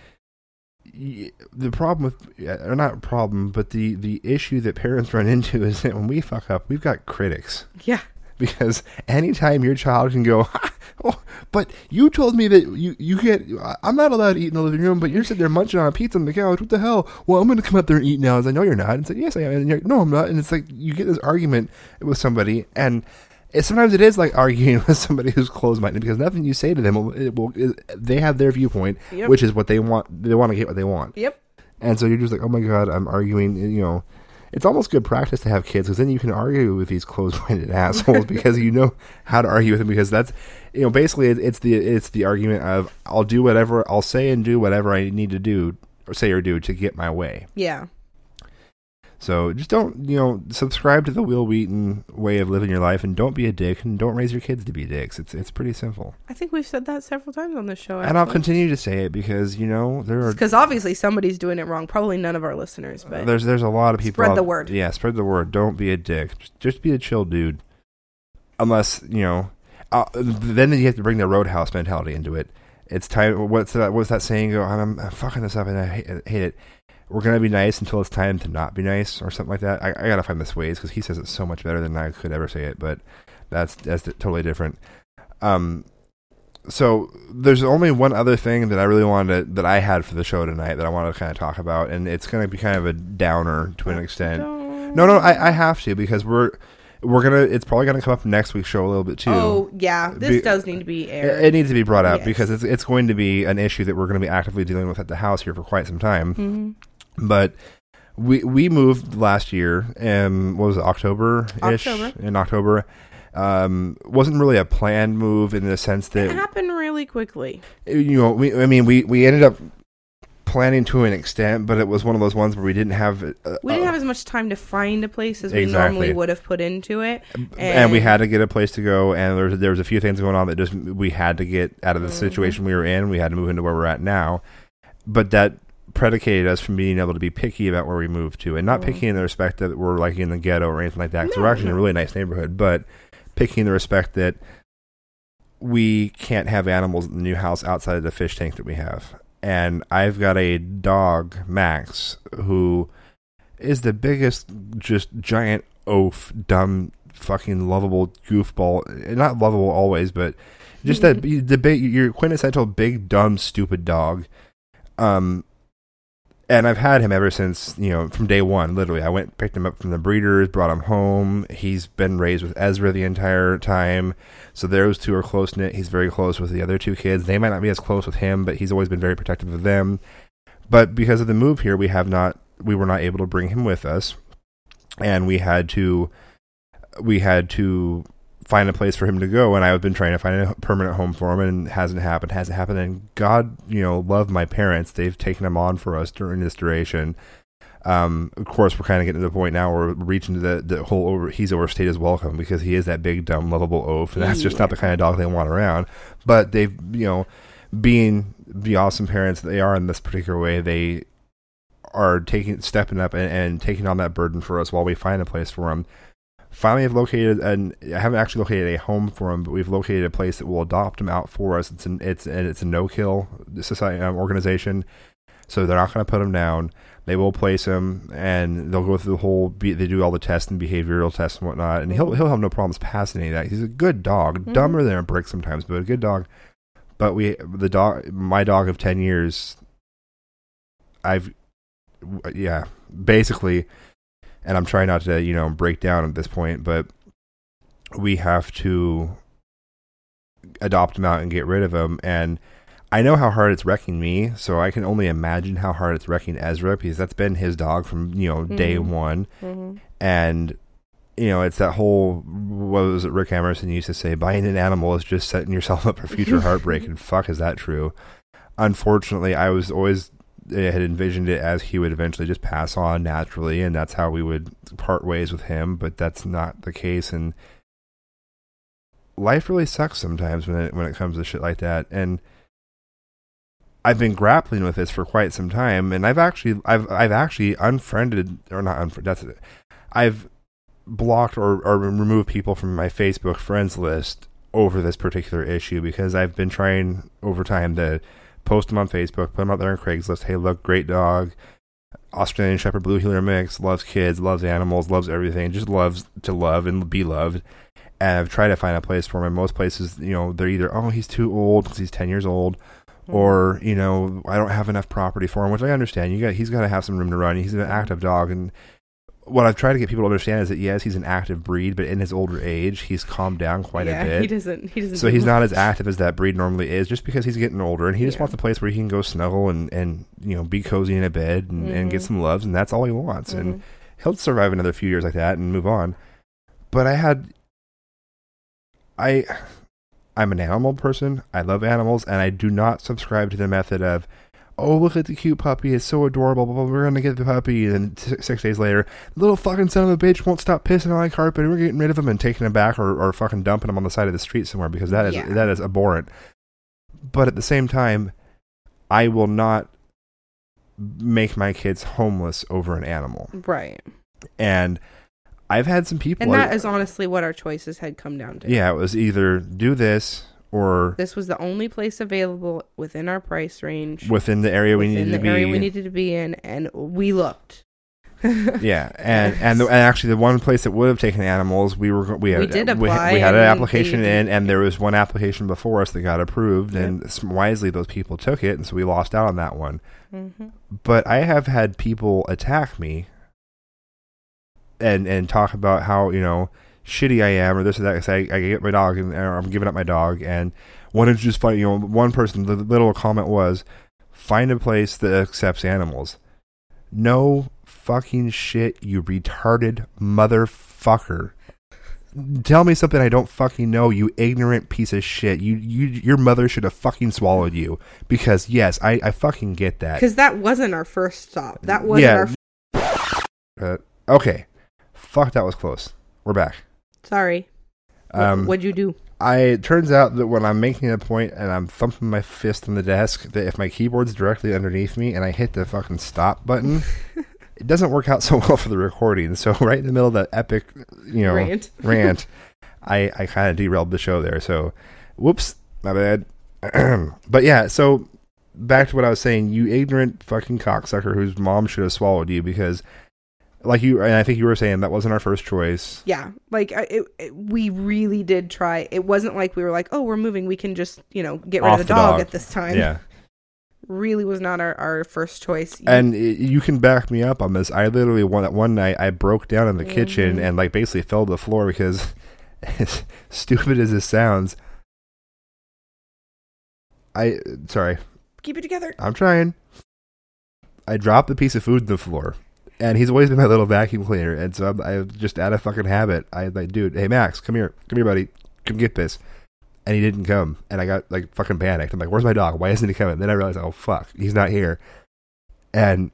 the problem with uh, or not problem but the the issue that parents run into is that when we fuck up we've got critics Yeah. because anytime your child can go oh But you told me that you you get. I'm not allowed to eat in the living room, but you're sitting there munching on a pizza on the couch. What the hell? Well, I'm going to come up there and eat now. As I know you're not. And said, yes, I am. And you're like, no, I'm not. And it's like you get this argument with somebody, and it, sometimes it is like arguing with somebody who's closed-minded because nothing you say to them will, it will it, they have their viewpoint, Yep. which is what they want. They want to get what they want. Yep. And so you're just like, oh my god, I'm arguing. You know, it's almost good practice to have kids because then you can argue with these closed-minded assholes because you know how to argue with them because that's, you know, basically it's the it's the argument of I'll do whatever I'll say and do whatever I need to do or say or do to get my way. Yeah. So just don't you know subscribe to the Wil Wheaton way of living your life and don't be a dick and don't raise your kids to be dicks. It's it's pretty simple. I think we've said that several times on this show. And I'll continue to say it because you know there are Because obviously somebody's doing it wrong. Probably none of our listeners, but there's there's a lot of people. Spread the word. Yeah, spread the word. Don't be a dick. Just, just be a chill dude. Unless you know, uh, then you have to bring the roadhouse mentality into it. It's time. What's that? What's that saying? Go. I'm, I'm fucking this up, and I hate, I hate it. We're gonna be nice until it's time to not be nice, or something like that. I, I gotta find this ways because he says it so much better than I could ever say it. But that's that's totally different. Um, so there's only one other thing that I really wanted to, that I had for the show tonight that I wanted to kind of talk about, and it's going to be kind of a downer to an extent. No, no, I, I have to because we're we're gonna. It's probably gonna come up next week's show a little bit too. Oh yeah, this Be- does need to be It, aired. it needs to be brought up Yes. because it's it's going to be an issue that we're going to be actively dealing with at the house here for quite some time. Mhm. But we we moved last year, and what was it, October ish October. in October. Um, wasn't really a planned move in the sense that It happened really quickly. you know, we, I mean, we, we ended up planning to an extent, but it was one of those ones where we didn't have, uh, We didn't have as much time to find a place as we normally would have put into it, and, we had to get a place to go, and there was, there was a few things going on that just we had to get out of the Mm-hmm. situation we were in. We had to move into where we're at now, but that predicated us from being able to be picky about where we moved to, and not mm-hmm. picky in the respect that we're like in the ghetto or anything like that. Because No, we're actually in a really nice neighborhood, but picky in the respect that we can't have animals in the new house outside of the fish tank that we have. And I've got a dog, Max, who is the biggest, just giant oaf, dumb, fucking lovable goofball. Eh, not lovable always, but just that mm-hmm. the big, your quintessential big, dumb, stupid dog. Um, and I've had him ever since you know from day one. Literally, I went picked him up from the breeders, brought him home. He's been raised with Ezra the entire time, so those two are close knit. He's very close with the other two kids. They might not be as close with him, but he's always been very protective of them. But because of the move here, we have not we were not able to bring him with us, and we had to we had to find a place for him to go and I've been trying to find a permanent home for him and hasn't happened hasn't happened and God you know love my parents. They've taken him on for us during this duration. Um of course we're kind of getting to the point now where we're reaching to the, the whole over he's overstayed his welcome because he is that big dumb lovable oaf and that's just not the kind of dog they want around. But they've you know being the awesome parents they are in this particular way they are taking stepping up and, and taking on that burden for us while we find a place for him finally have located and I haven't actually located a home for him, but we've located a place that will adopt him out for us. It's an it's and it's a no kill society um, organization, so they're not going to put him down. They will place him, and they'll go through the whole. Be, they do all the tests and behavioral tests and whatnot, and he'll he'll have no problems passing any of that. He's a good dog, dumber than a brick sometimes, but a good dog. But we the dog, my dog of ten years, I've yeah, basically and I'm trying not to, you know, break down at this point, but we have to adopt him out and get rid of him. And I know how hard it's wrecking me, so I can only imagine how hard it's wrecking Ezra because that's been his dog from, you know, day Mhm. one. Mhm. And, you know, it's that whole, what was it, Rick Emerson used to say, buying an animal is just setting yourself up for future heartbreak. and fuck, is that true? Unfortunately, I was always had envisioned it as he would eventually just pass on naturally, and that's how we would part ways with him. But that's not the case, and life really sucks sometimes when it when it comes to shit like that. And I've been grappling with this for quite some time, and I've actually I've I've actually unfriended or not unfriended. That's it. I've blocked or, or removed people from my Facebook friends list over this particular issue because I've been trying over time to post them on Facebook, put them out there on Craigslist. Hey, look, great dog, Australian Shepherd Blue Heeler mix, loves kids, loves animals, loves everything, just loves to love and be loved. and I've tried to find a place for him. And most places, you know, they're either oh he's too old because he's ten years old, hmm. or you know I don't have enough property for him, which I understand. You got he's got to have some room to run. He's an active dog, and what I've tried to get people to understand is that yes, he's an active breed, but in his older age, he's calmed down quite yeah, a bit. he doesn't. He doesn't. So do he's not as active as that breed normally is, just because he's getting older, and he just Yeah. wants a place where he can go snuggle and and you know be cozy in a bed and, and get Mhm. some loves, and that's all he wants, Mhm. and he'll survive another few years like that and move on. But I had, I, I'm an animal person. I love animals, and I do not subscribe to the method of. Oh, look at the cute puppy! It's so adorable. Blah, blah, blah, We're gonna get the puppy, and then six days later, the little fucking son of a bitch won't stop pissing on my carpet. We're getting rid of him and taking him back, or, or fucking dumping him on the side of the street somewhere because that is Yeah. that is abhorrent. But at the same time, I will not make my kids homeless over an animal. right, And I've had some people. and that is honestly what our choices had come down to. yeah, it was either do this or This was the only place available within our price range, within the area we needed the to be. area we needed to be in, and we looked. yeah, and and, the, and actually, the one place that would have taken animals, we were we had We did apply we had an and application they- in, and there was one application before us that got approved, and s- wisely those people took it, and so we lost out on that one. hmm But I have had people attack me and and talk about how you know shitty I am or this or that. 'cause I, I get my dog and or I'm giving up my dog, and why don't just find you know one person the little comment was find a place that accepts animals. No fucking shit, you retarded motherfucker. Tell me something I don't fucking know, you ignorant piece of shit. You you your mother should have fucking swallowed you. Because yes, I, I fucking get that. Because that wasn't our first stop. That wasn't Yeah. our. F- Uh, okay. Fuck, that was close. We're back. Sorry. Um, what'd you do? I it turns out that when I'm making a point and I'm thumping my fist on the desk, that if my keyboard's directly underneath me and I hit the fucking stop button, it doesn't work out so well for the recording. So right in the middle of that epic, you know, Rant. rant, I I kind of derailed the show there. So, whoops, my bad. but yeah, so back to what I was saying. You ignorant fucking cocksucker whose mom should have swallowed you because, like you, and I think you were saying that wasn't our first choice. Yeah, like I- it, it, we really did try. It wasn't like we were like, "Oh, we're moving. We can just, you know, get rid Off of the the dog, dog. at this time." Yeah. really was not our, our first choice. And you can back me up on this. I literally one one night I broke down in the Mm-hmm. kitchen and like basically fell to the floor because, as stupid as this sounds, I sorry, keep it together. I'm trying. I dropped a piece of food on the floor, and he's always been my little vacuum cleaner, and so I'm, I just out of fucking habit. I like, dude, hey Max, come here, come here, buddy, come get this. And he didn't come, and I got like fucking panicked. I'm like, "Where's my dog? Why isn't he coming?" Then I realized, "Oh fuck, he's not here." And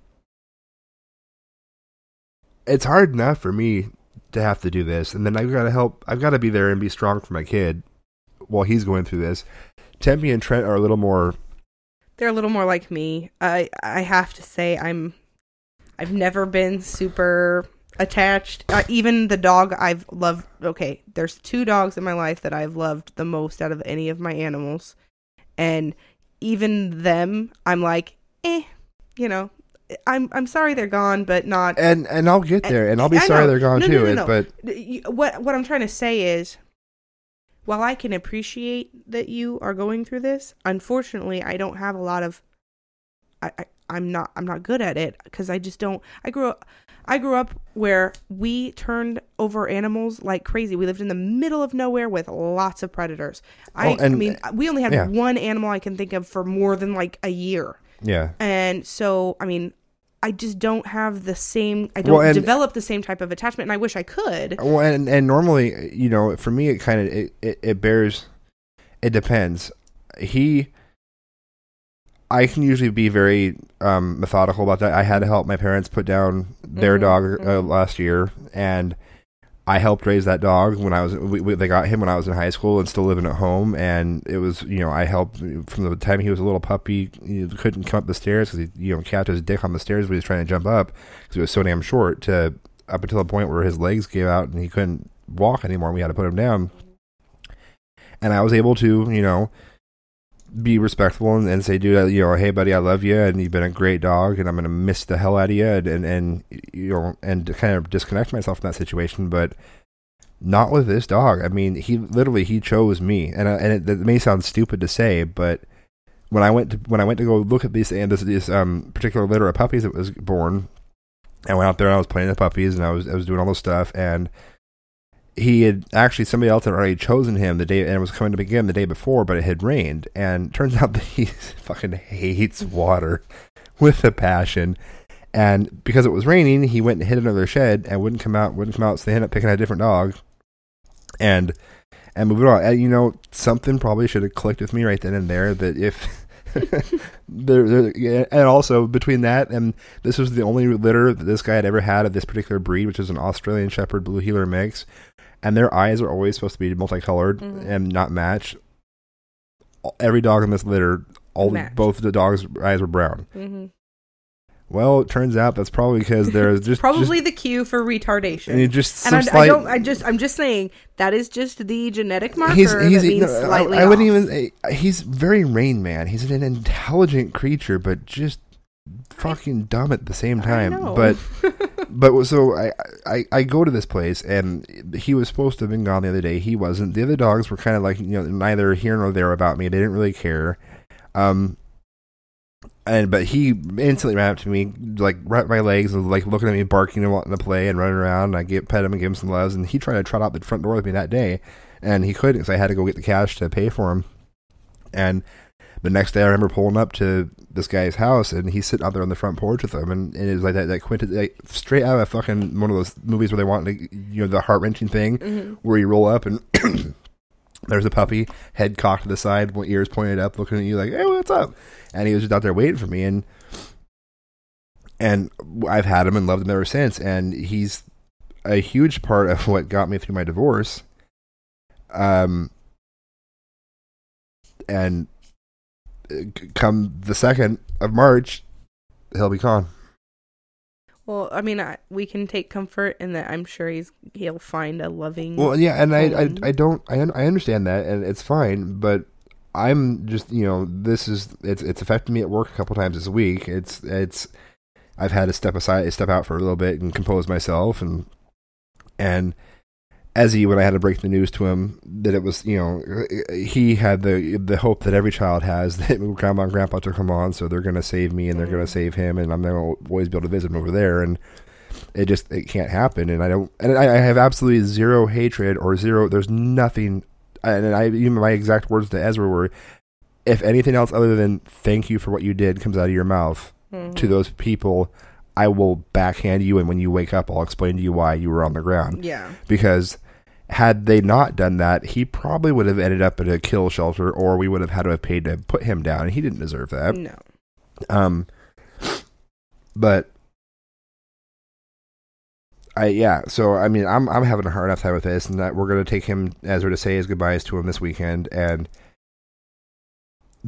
it's hard enough for me to have to do this, and then I've got to help. I've got to be there and be strong for my kid while he's going through this. Tempe and Trent are a little more They're a little more like me. I I have to say I'm I've never been super attached. Uh, even the dog I've loved. Okay, there's two dogs in my life that I've loved the most out of any of my animals, and even them, I'm like, eh, you know. I'm I'm sorry they're gone, but not and and I'll get there, and I'll be I sorry know. they're gone No, too. no, no. But what what I'm trying to say is while I can appreciate that you are going through this, unfortunately I don't have a lot of I, I I'm not I'm not good at it because I just don't I grew up I grew up where we turned over animals like crazy. We lived in the middle of nowhere with lots of predators. I, Oh, and- I mean, we only had yeah. one animal I can think of for more than like a year. yeah, And so, I mean, I just don't have the same. I don't Well, and- develop the same type of attachment, and I wish I could. well, and and normally, you know, for me, it kind of it, it it bears. It depends. He. I can usually be very um, methodical about that. I had to help my parents put down their Mhm, dog uh, mhm. last year, and I helped raise that dog when I was. We, we, they got him when I was in high school and still living at home, and it was you know I helped from the time he was a little puppy. He couldn't come up the stairs because he you know capped his dick on the stairs when he was trying to jump up because he was so damn short. To up until the point where his legs gave out and he couldn't walk anymore. and We had to put him down, and I was able to you know be respectful and, and say, dude, you know, hey, buddy, I love you, and you've been a great dog, and I'm gonna miss the hell out of you, and and, and you know, and kind of disconnect myself from that situation. But not with this dog. I mean, he literally he chose me, and and it, it may sound stupid to say, but when I went to when I went to go look at these and this this um particular litter of puppies that was born, I went out there and I was playing the puppies and I was I was doing all this stuff and he had actually somebody else had already chosen him the day and was coming to begin the day before, but it had rained and turns out that he fucking hates water with a passion. And because it was raining, he went and hid under their shed and wouldn't come out, wouldn't come out. So they ended up picking a different dog, and and moving on. And, you know, something probably should have clicked with me right then and there that if there, there, and also between that and this was the only litter that this guy had ever had of this particular breed, which is an Australian Shepherd Blue Heeler mix, and their eyes are always supposed to be multicolored Mhm. and not match. Every dog in this litter, all both the dogs' eyes were brown. hmm Well, it turns out that's probably because there's just Probably the cue for retardation. and just and I, I don't. I just. I'm just saying that is just the genetic marker he's he's no, I- slightly. I, wouldn't even eh, he's very rain man. He's an intelligent creature, but just fucking dumb at the same time. But but so I, I I go to this place and he was supposed to have been gone the other day. He wasn't. The other dogs were kind of like you know neither here nor there about me. They didn't really care. Um. And but he instantly ran up to me, like at my legs, and like looking at me, barking and wanting to play and running around. And I get pet him and give him some loves, and he tried to trot out the front door with me that day, and he couldn't because I had to go get the cash to pay for him. And the next day, I remember pulling up to this guy's house, and he's sitting out there on the front porch with him, and, and it was like that that quinted like straight out of fucking one of those movies where they want to, you know, the heart wrenching thing Mm-hmm. where you roll up and. There's a puppy, head cocked to the side, ears pointed up, looking at you like, "Hey, what's up?" And he was just out there waiting for me, and and I've had him and loved him ever since. And he's a huge part of what got me through my divorce. Um, and come the second of March, he'll be gone. Well, I mean, I, we can take comfort in that. I'm sure he's he'll find a loving. Well, yeah, and I, I. I don't, I, I understand that, and it's fine, but I'm just, you know, this is, it's, it's affected me at work a couple times this week. It's, it's, I've had to step aside, step out for a little bit and compose myself, and, and Ezzy, when I had to break the news to him that it was, you know, he had the the hope that every child has that grandma and grandpa took him on, so they're going to save me and they're going to save him, and I'm going to always be able to visit him over there, and it just it can't happen, and I don't, and I, I have absolutely zero hatred or zero. There's nothing, and I even my exact words to Ezra were, if anything else other than thank you for what you did comes out of your mouth Mhm. to those people, I will backhand you, and when you wake up, I'll explain to you why you were on the ground yeah, because had they not done that, he probably would have ended up at a kill shelter, or we would have had to have paid to put him down, and he didn't deserve that. no, Um, but I yeah, so I mean, I'm I'm having a hard enough time with this, and that we're gonna take him as we're to say his goodbyes to him this weekend, and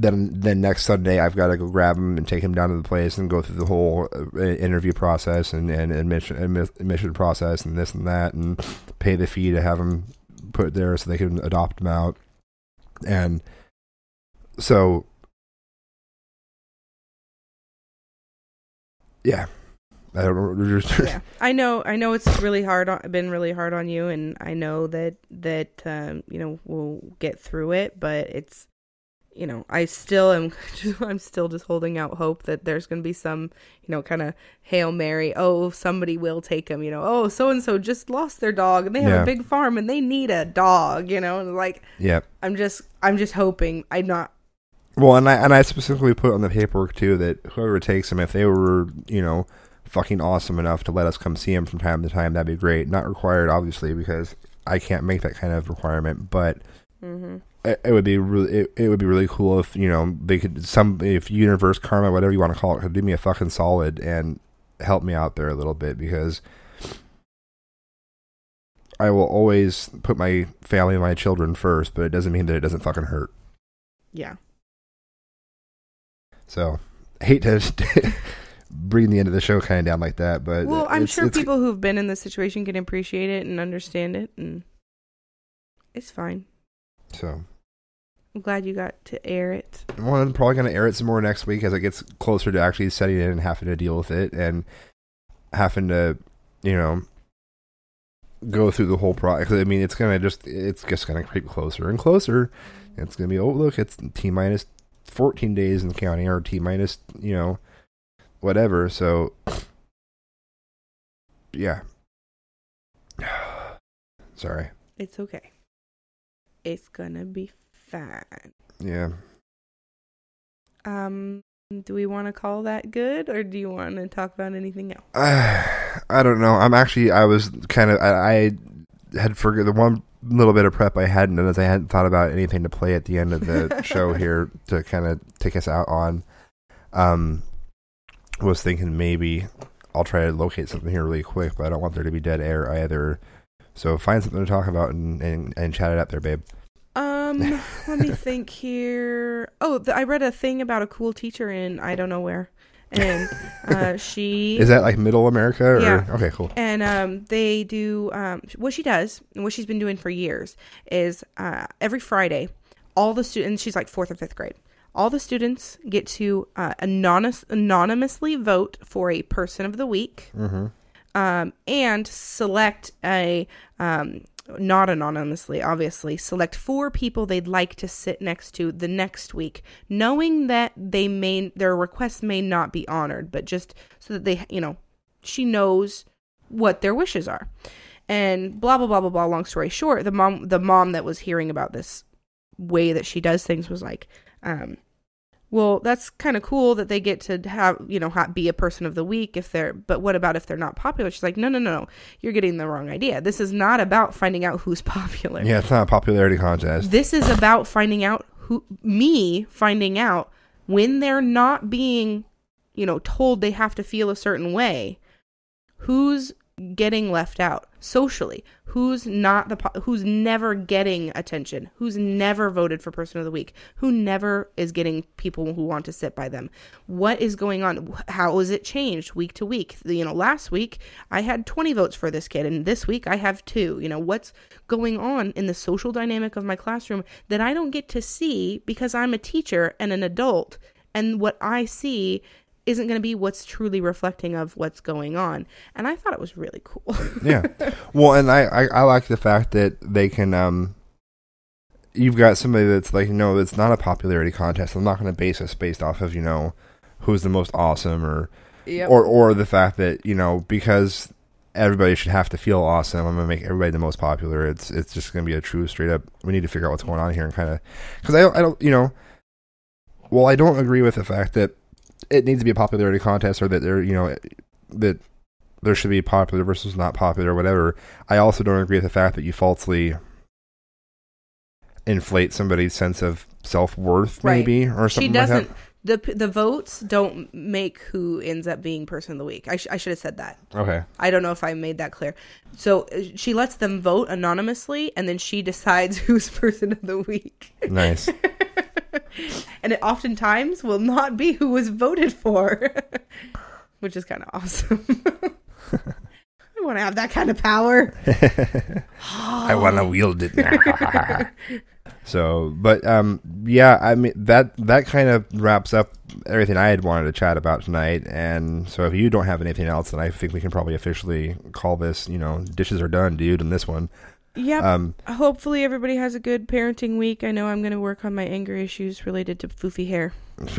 then then next Sunday I've got to go grab him and take him down to the place and go through the whole uh, interview process and and admission admission process and this and that and pay the fee to have him put there so they can adopt him out, and so yeah, I yeah. I know. I know it's really hard. On, been really hard on you, and I know that that um, you know we'll get through it. But it's you know I still am. I'm still just holding out hope that there's going to be some you know kind of hail mary. Oh, somebody will take him. You know. Oh, so and so just lost their dog, and they have Yeah. a big farm, and they need a dog. You know, and like yeah. I'm just I'm just hoping. I'm not. Well, and I and I specifically put on the paperwork too that whoever takes him, if they were you know fucking awesome enough to let us come see him from time to time, that'd be great. Not required, obviously, because I can't make that kind of requirement, but. hmm It, it would be really, it, it would be really cool if you know they could some if universe karma whatever you want to call it could do me a fucking solid and help me out there a little bit because I will always put my family and my children first, but it doesn't mean that it doesn't fucking hurt. Yeah. So I hate to bring the end of the show kind of down like that, but Well, I'm sure people who've been in this situation can appreciate it and understand it, and it's fine. So I'm glad you got to air it. well, I'm probably gonna air it some more next week as it gets closer to actually setting in and having to deal with it and having to, you know, go through the whole process. I mean, it's gonna just it's just gonna creep closer and closer. Mm-hmm. It's gonna be oh look, it's t minus fourteen days in the counting or t minus you know whatever. So yeah, sorry. It's okay. It's gonna be fine. Yeah. Um, do we want to call that good, or do you want to talk about anything else? I don't know. I'm actually I was kind of I, I had forget the one little bit of prep I hadn't done is I hadn't thought about anything to play at the end of the show here to kind of take us out on. Um, was thinking maybe I'll try to locate something here really quick, but I don't want there to be dead air either. So find something to talk about and and, and chat it up there, babe. Um, let me think here. Oh, th- I read a thing about a cool teacher in I don't know where, and uh, she Is that like Middle America? Or? Yeah. Okay, cool. and um, they do um, what she does and what she's been doing for years is uh, every Friday, all the students. She's like fourth or fifth grade. All the students get to uh, anonymous, anonymously vote for a person of the week, um, and select a um, not anonymously, obviously, select four people they'd like to sit next to the next week, knowing that they may their requests may not be honored, but just so that they, you know, she knows what their wishes are. And blah blah blah blah blah. Long story short, the mom the mom that was hearing about this way that she does things was like, um, well, that's kind of cool that they get to have you know be a person of the week if they're. But what about if they're not popular? She's like, no no no, no. you're getting the wrong idea. This is not about finding out who's popular. Yeah, it's not a popularity contest. This is about finding out who me finding out when they're not being, you know, told they have to feel a certain way. Who's getting left out socially? Who's not the who's never getting attention? Who's never voted for person of the week? Who never is getting people who want to sit by them? What is going on? How is it changed week to week? You know, last week I had 20 votes for this kid and this week I have 2. You know, what's going on in the social dynamic of my classroom that I don't get to see because I'm a teacher and an adult and what I see isn't going to be what's truly reflecting of what's going on. And I thought it was really cool. yeah. Well, and I, I I like the fact that they can um. You've got somebody that's like, no, it's not a popularity contest. I'm not going to base this based off of you know who's the most awesome or Yep. or or the fact that you know because everybody should have to feel awesome. I'm gonna make everybody the most popular. It's it's just gonna be a true straight up. We need to figure out what's going on here and kind of because I don't I don't you know. Well, I don't agree with the fact that it needs to be a popularity contest or that there you know that there should be popular versus not popular or whatever. I also don't agree with the fact that you falsely inflate somebody's sense of self worth, Right. maybe or something. she doesn't like that. the the votes don't make who ends up being person of the week. I, sh- I should have said that. Okay. I don't know if I made that clear. So uh, she lets them vote anonymously, and then she decides who's person of the week. Nice. and it oftentimes will not be who was voted for, which is kind of awesome. I want to have that kind of power. I want to wield it. Now. So, but um, yeah, I mean that that kind of wraps up everything I had wanted to chat about tonight. And so, if you don't have anything else, then I think we can probably officially call this. You know, dishes are done, dude. In this one, Yep. um, Hopefully, everybody has a good parenting week. I know I'm going to work on my anger issues related to foofy hair.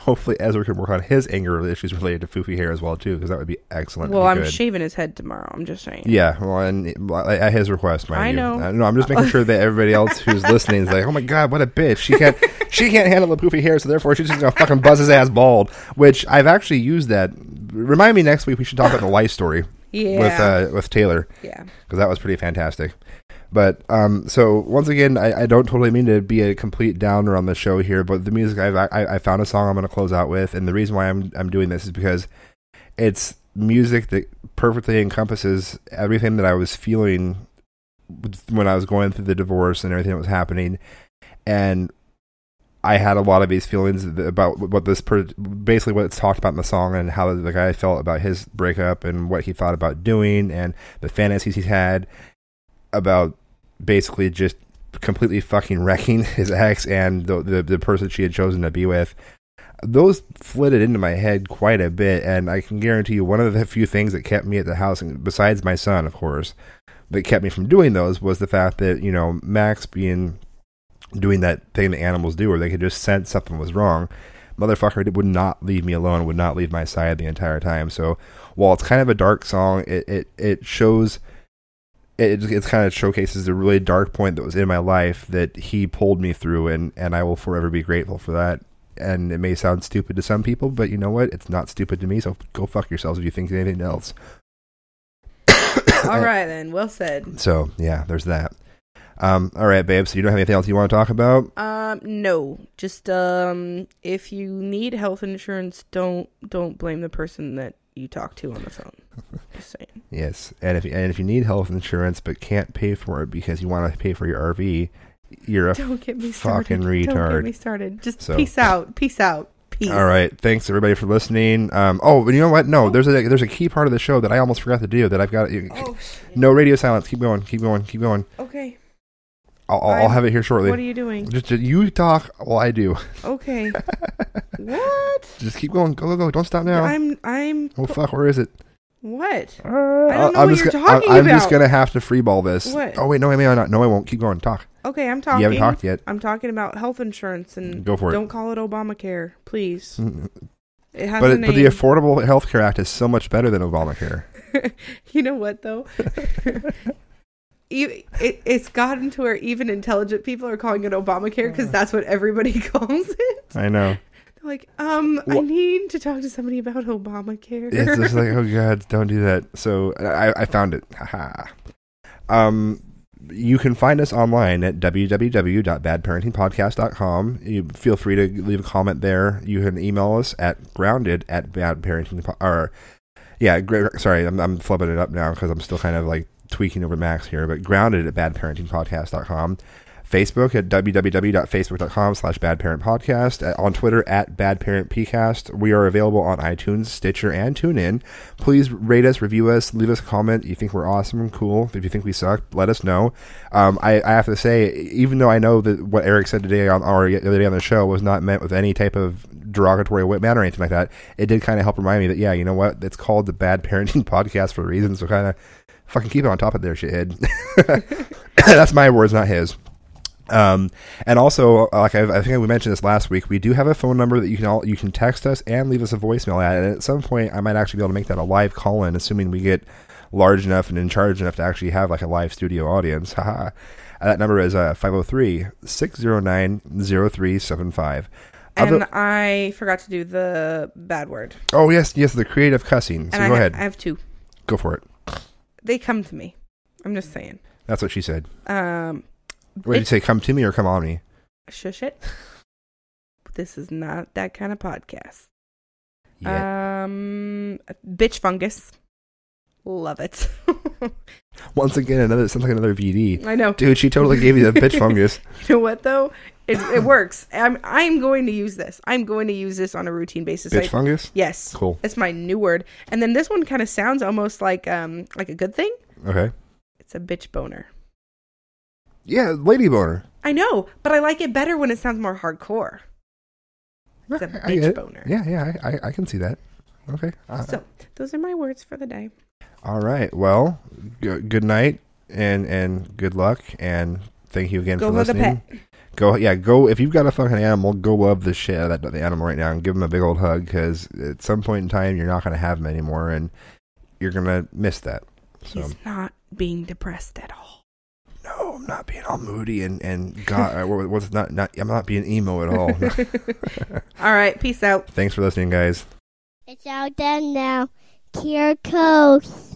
hopefully Ezra can work on his anger issues related to foofy hair as well too, because that would be excellent. Well, I'm good. shaving his head tomorrow. I'm just saying. Yeah, well, and well, at his request, mind I you. know. Uh, no, I'm just making sure that everybody else who's listening is like, "Oh my god, what a bitch! She can't, she can't handle the poofy hair, so therefore she's just gonna fucking buzz his ass bald." Which I've actually used that. Remind me next week we should talk about the life story Yeah. with uh, with Taylor yeah. because that was pretty fantastic. But um, so once again, I, I don't totally mean to be a complete downer on the show here, but the music I've I, I found a song I'm going to close out with, and the reason why I'm I'm doing this is because it's music that perfectly encompasses everything that I was feeling when I was going through the divorce and everything that was happening, and I had a lot of these feelings about what this per- basically what it's talked about in the song and how the guy felt about his breakup and what he thought about doing and the fantasies he had about basically just completely fucking wrecking his ex and the the, the person she had chosen to be with. those flitted into my head quite a bit, and I can guarantee you one of the few things that kept me at the house, besides my son, of course, that kept me from doing those was the fact that you know Max being doing that thing that animals do, where they could just sense something was wrong. Motherfucker would not leave me alone, would not leave my side the entire time. So while it's kind of a dark song, it it, it shows it it kind of showcases a really dark point that was in my life that he pulled me through, and and I will forever be grateful for that. And it may sound stupid to some people, but you know what? It's not stupid to me. So go fuck yourselves if you think anything else. All right then. Well said. So yeah, there's that. Um, all right, babe. So you don't have anything else you want to talk about? Um, no. Just um, if you need health insurance, don't don't blame the person that you talk to on the phone. Just saying. Yes, and if and if you need health insurance but can't pay for it because you want to pay for your RV, you're a Don't get me started. fucking Don't get me started. Just So- peace out. Peace out. Peace. All right, thanks everybody for listening. Um, oh, you know what? No, there's a there's a key part of the show that I almost forgot to do that I've got. Oh, shit. no radio silence. Keep going. Keep going. Keep going. Okay. I'll, I'll, have it here shortly. What are you doing? just, just you talk while I do. Okay. what? Just keep going. Go go go. Don't stop now. I'm I'm oh fuck, where is it? what? I don't know I'm what just you're go- talking I, I'm just gonna have to freeball this. What? Oh wait, no, I may not. No, I won't. Keep going. Talk. Okay, I'm talking. You haven't talked yet. I'm talking about health insurance and Go for it. don't call it Obamacare, please. Mm, It has But a it, name. but the Affordable Health Care Act is so much better than Obamacare. you know what though? You- it, it's gotten to where even intelligent people are calling it Obamacare because that's what everybody calls it. I know. They're like, um, I Wha- need to talk to somebody about Obamacare. It's just like, oh god, don't do that. So I, I found it. Haha. Um, you can find us online at www.badparentingpodcast.com. You feel free to leave a comment there. You can email us at grounded at badparenting or yeah, gra- sorry, I'm I'm flipping it up now because I'm still kind of like tweaking over Max here, but grounded at badparentingpodcast.com. Facebook at www.facebook.com slash badparentpodcast. On Twitter at badparentpcast. We are available on iTunes, Stitcher, and TuneIn. Please rate us, review us, leave us a comment. You think we're awesome and cool. If you think we suck, let us know. Um, I, I have to say, even though I know that what Eric said today on or the other day on the show was not meant with any type of derogatory manner or anything like that, it did kind of help remind me that, yeah, you know what? It's called the Bad Parenting Podcast for a reason. So kind of fucking keep it on top of there, shithead. That's my words, not his. Um, and also, like I've, I think we mentioned this last week, we do have a phone number that you can all you can text us and leave us a voicemail at. And at some point, I might actually be able to make that a live call in, assuming we get large enough and in charge enough to actually have like a live studio audience. Haha. And that number is uh, 503 609 0375. and I forgot to do the bad word. Oh, yes, yes, the creative cussing. So and I, go ha- ahead. I have two. go for it. They come to me. I'm just saying. That's what she said. Um, What did you say? Come to me or come on me? shush it. This is not that kind of podcast. Yeah. Um, bitch fungus. Love it. Once again, another sounds like another VD. I know. Dude, she totally gave you the bitch fungus. You know what though? It, it works. I'm I'm going to use this. I'm going to use this on a routine basis. Bitch I- fungus? Yes. Cool. It's my new word. And then this one kind of sounds almost like um like a good thing. Okay. It's a bitch boner. Yeah, lady boner. I know, but I like it better when it sounds more hardcore. It's a bitch it. boner. Yeah, yeah, I, I, I can see that. Okay. Uh, So those are my words for the day. all right. Well, g- good night and and good luck and thank you again Go for listening. Pet. Go yeah, go if you've got a fucking animal, go love the shit out of that the animal right now and give him a big old hug because at some point in time you're not going to have him anymore and you're going to miss that. So He's not being depressed at all. no, I'm not being all moody and and God, uh, what's not not I'm not being emo at all. All right, peace out. Thanks for listening, guys. It's all done now. Here goes.